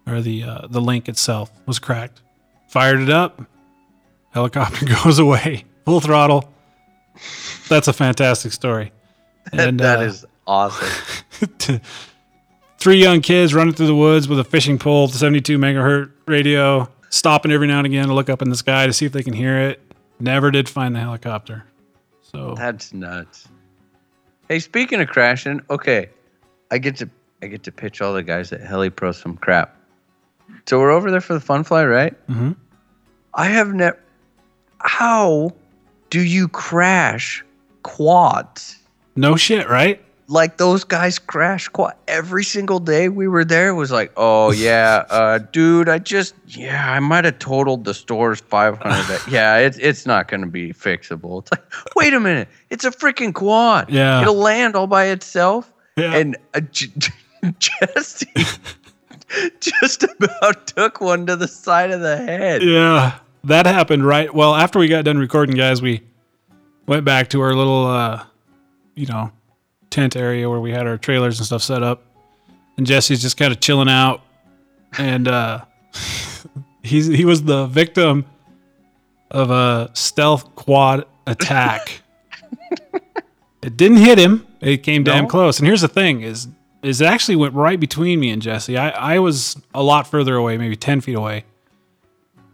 Speaker 1: or the uh, the link itself was cracked. Fired it up. Helicopter goes away, full throttle. That's a fantastic story. And
Speaker 2: that
Speaker 1: uh,
Speaker 2: is awesome.
Speaker 1: three young kids running through the woods with a fishing pole, 72 megahertz radio, stopping every now and again to look up in the sky to see if they can hear it. Never did find the helicopter. So
Speaker 2: That's nuts. Hey, speaking of crashing, okay, I get to I get to pitch all the guys at HeliPro some crap. So we're over there for the fun fly, right?
Speaker 1: Mm-hmm.
Speaker 2: I have never. How do you crash quads?
Speaker 1: no shit, right?
Speaker 2: Like those guys crash quad every single day we were there. It was like, oh yeah, uh, dude, I just yeah, I might have totaled the store's five hundred. yeah, it's it's not gonna be fixable. It's like, wait a minute, it's a freaking quad.
Speaker 1: Yeah.
Speaker 2: it'll land all by itself.
Speaker 1: Yeah.
Speaker 2: And uh, J- Jesse just about took one to the side of the head.
Speaker 1: Yeah, that happened right. Well, after we got done recording, guys, we went back to our little, uh, you know, tent area where we had our trailers and stuff set up, and Jesse's just kind of chilling out, and uh, he's he was the victim of a stealth quad attack. it didn't hit him. It came damn close. And here's the thing: is is it actually went right between me and Jesse. I I was a lot further away, maybe ten feet away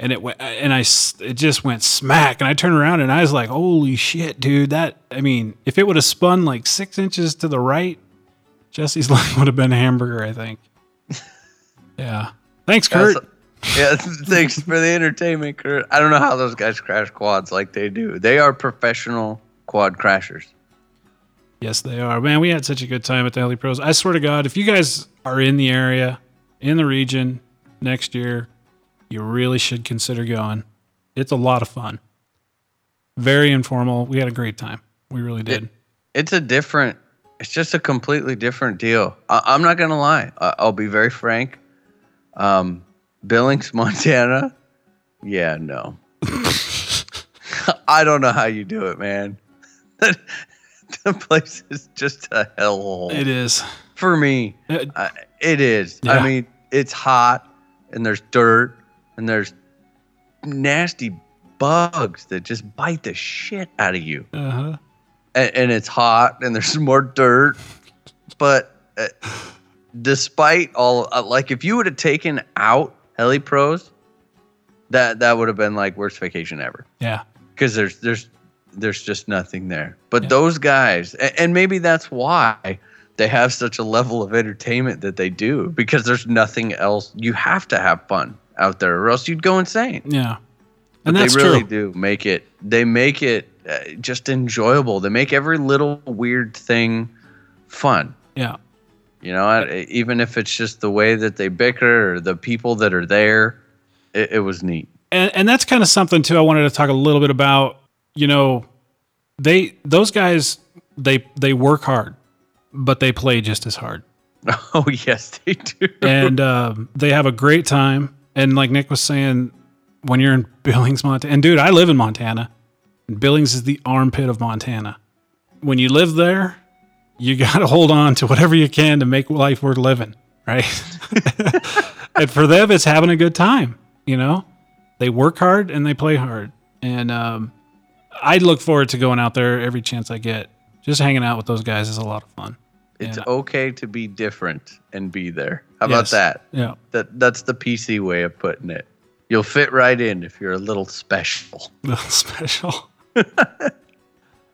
Speaker 1: and it went uh, and I it just went smack and I turned around and I was like holy shit dude that I mean if it would have spun like six inches to the right Jesse's leg would have been a hamburger I think yeah thanks Kurt
Speaker 2: That's- yeah, thanks for the entertainment, Kurt. I don't know how those guys crash quads like they do. They are professional quad crashers.
Speaker 1: yes they are man we had such a good time at the Heli Pros I swear to God if you guys are in the area in the region next year you really should consider going it's a lot of fun very informal we had a great time we really did
Speaker 2: It's a different. It's just a completely different deal. I, I'm not gonna lie. I, I'll be very frank. Um, Billings, Montana. Yeah, no. I don't know how you do it, man. the place is just a hellhole.
Speaker 1: it is
Speaker 2: for me.
Speaker 1: Uh,
Speaker 2: Uh, it is.
Speaker 1: Yeah.
Speaker 2: I mean, it's hot and there's dirt and there's nasty bugs that just bite the shit out of you.
Speaker 1: uh-huh
Speaker 2: And, and it's hot and there's more dirt. But uh, despite all, uh, like, if you would have taken out Heli Pros, that that would have been like worst vacation ever
Speaker 1: yeah
Speaker 2: because there's there's there's just nothing there. But
Speaker 1: Yeah.
Speaker 2: those guys, and, and maybe that's why they have such a level of entertainment that they do because there's nothing else. You have to have fun out there, or else you'd go insane.
Speaker 1: Yeah.
Speaker 2: But
Speaker 1: And that's
Speaker 2: they really
Speaker 1: true.
Speaker 2: do make it. They make it uh, just enjoyable. They make every little weird thing fun.
Speaker 1: Yeah.
Speaker 2: You know, I- even if it's just the way that they bicker or the people that are there, it, it was neat.
Speaker 1: And and that's kind of something too I wanted to talk a little bit about. You know, they those guys they they work hard, but they play just as hard.
Speaker 2: Oh yes, they do.
Speaker 1: and um, they have a great time. And like Nick was saying, when you're in Billings, Montana, and dude, I live in Montana. Billings is the armpit of Montana. When you live there, you got to hold on to whatever you can to make life worth living, right? and for them, it's having a good time. You know, they work hard and they play hard. And um, I look forward to going out there every chance I get. Just hanging out with those guys is a lot of fun.
Speaker 2: It's
Speaker 1: And-
Speaker 2: okay to be different and be there. How
Speaker 1: Yes.
Speaker 2: about that?
Speaker 1: Yeah.
Speaker 2: That that's the PC way of putting it. You'll fit right in if you're a little special.
Speaker 1: Little special.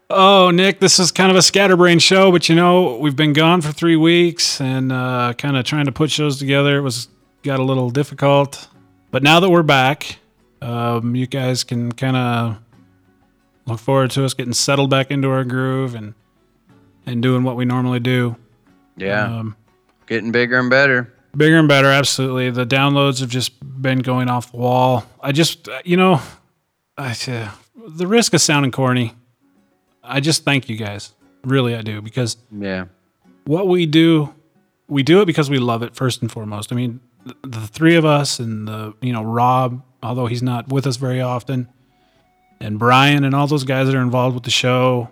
Speaker 1: oh, Nick, this is kind of a scatterbrain show, but you know, we've been gone for three weeks and uh, kind of trying to put shows together. It was got a little difficult. But now that we're back, um, you guys can kind of look forward to us getting settled back into our groove and and doing what we normally do.
Speaker 2: Yeah.
Speaker 1: Um,
Speaker 2: Getting bigger and better.
Speaker 1: Bigger and better, absolutely. The downloads have just been going off the wall. I just, you know, I, uh, the risk of sounding corny, I just thank you guys. Really, I do. Because
Speaker 2: Yeah.
Speaker 1: what we do, we do it because we love it first and foremost. I mean, the, the three of us and the, you know, Rob, although he's not with us very often, and Brian and all those guys that are involved with the show,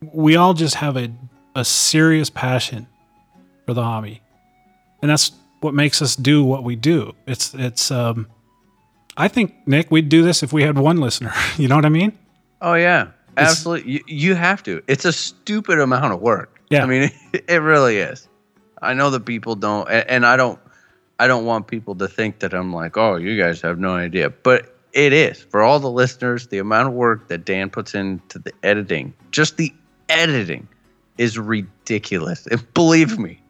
Speaker 1: we all just have a, a serious passion for the hobby. And that's what makes us do what we do. It's it's um I think Nick, we'd do this if we had one listener. You know what I mean?
Speaker 2: Oh yeah, absolutely. You, you have to. It's a stupid amount of work.
Speaker 1: Yeah.
Speaker 2: I mean, it really is. I know that people don't, and, and I don't. I don't want people to think that I'm like, oh, you guys have no idea, but it is for all the listeners. The amount of work that Dan puts into the editing, just the editing, is ridiculous. And believe me,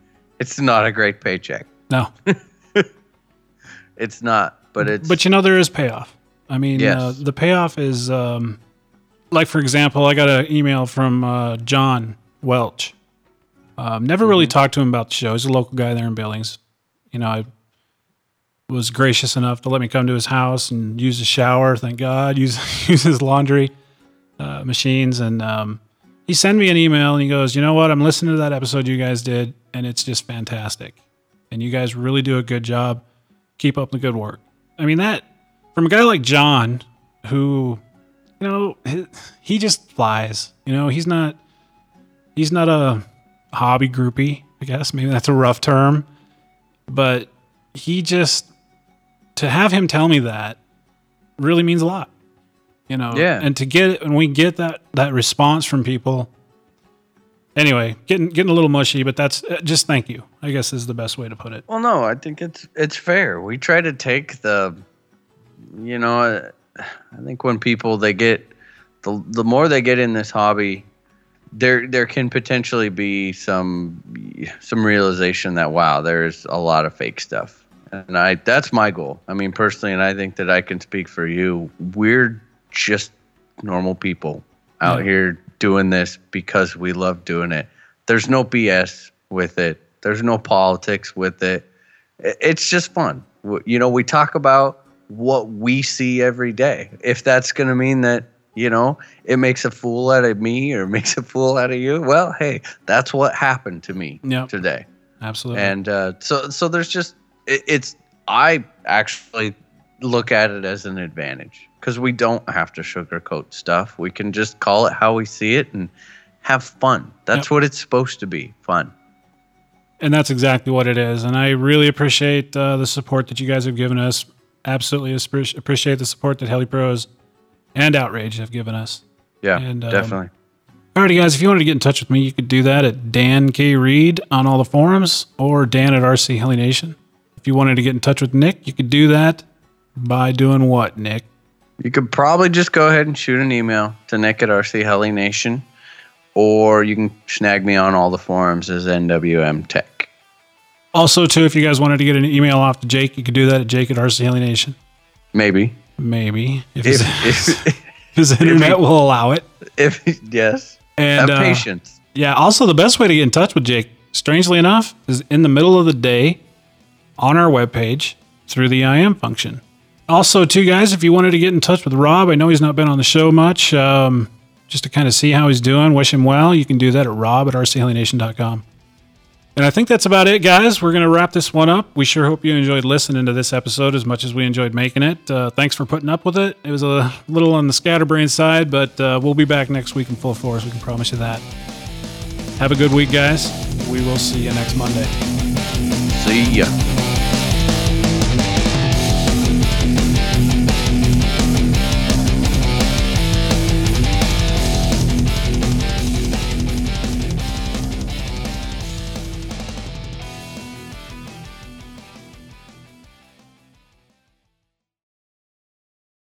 Speaker 2: it's not a great paycheck.
Speaker 1: No.
Speaker 2: It's not, but it's.
Speaker 1: But you know there is payoff. I mean,
Speaker 2: Yes.
Speaker 1: uh, the payoff is um, like for example, I got an email from uh, John Welch. Um, never really talked to him about the show. He's a local guy there in Billings. You know, I was gracious enough to let me come to his house and use his shower. Thank God, use use his laundry uh, machines, and um, he sent me an email and he goes, "You know what? I'm listening to that episode you guys did, and it's just fantastic. And you guys really do a good job. Keep up the good work." I mean that from a guy like John, who, you know, he, just flies. You know, he's not he's not a hobby groupie. I guess maybe that's a rough term, but he just to have him tell me that really means a lot. You know,
Speaker 2: Yeah.
Speaker 1: And to get and we get that that response from people. Anyway, getting getting a little mushy, but that's uh, just thank you. I guess is the best way to put it.
Speaker 2: Well, no, I think it's it's fair. We try to take the, you know, I think when people they get the the more they get in this hobby, there there can potentially be some some realization that wow, there's a lot of fake stuff, and I that's my goal. I mean, personally, and I think that I can speak for you. We're just normal people out
Speaker 1: Yeah.
Speaker 2: here doing this because we love doing it. There's no BS with it. There's no politics with it. It's just fun. You know, we talk about what we see every day. If that's going to mean that, you know, it makes a fool out of me or makes a fool out of you, well, hey, that's what happened to me
Speaker 1: Yep.
Speaker 2: today
Speaker 1: Absolutely.
Speaker 2: and uh, so so there's just it, it's i actually look at it as an advantage because we don't have to sugarcoat stuff we can just call it how we see it and have fun that's
Speaker 1: Yep.
Speaker 2: what it's supposed to be fun
Speaker 1: And that's exactly what it is. And I really appreciate uh, the support that you guys have given us. Absolutely appre- appreciate the support that Heli Pros and Outrage have given us.
Speaker 2: yeah
Speaker 1: And, um,
Speaker 2: definitely
Speaker 1: Alrighty, guys, if you wanted to get in touch with me, you could do that at Dan K. Reed on all the forums or Dan at RC Heli Nation. If you wanted to get in touch with Nick, you could do that by doing what, Nick?
Speaker 2: you could probably just go ahead and shoot an email to nick at rc heli nation or you can snag me on all the forums as nwm tech
Speaker 1: Also, too, if you guys wanted to get an email off to Jake, you could do that at Jake at RC Heli Nation.
Speaker 2: maybe
Speaker 1: Maybe. If,
Speaker 2: if,
Speaker 1: his,
Speaker 2: if,
Speaker 1: if his internet will allow it.
Speaker 2: if yes
Speaker 1: And
Speaker 2: have
Speaker 1: uh,
Speaker 2: patience
Speaker 1: Yeah. Also, the best way to get in touch with Jake, strangely enough, is in the middle of the day on our webpage through the IM function. Also, too, guys, if you wanted to get in touch with Rob, I know he's not been on the show much, um, just to kind of see how he's doing, wish him well, you can do that at rob at rchelination.com. And I think that's about it, guys. We're going to wrap this one up. We sure hope you enjoyed listening to this episode as much as we enjoyed making it. Uh, thanks for putting up with it. It was a little on the scatterbrain side, but uh, we'll be back next week in full force. We can promise you that. Have a good week, guys. We will see you next Monday.
Speaker 2: see ya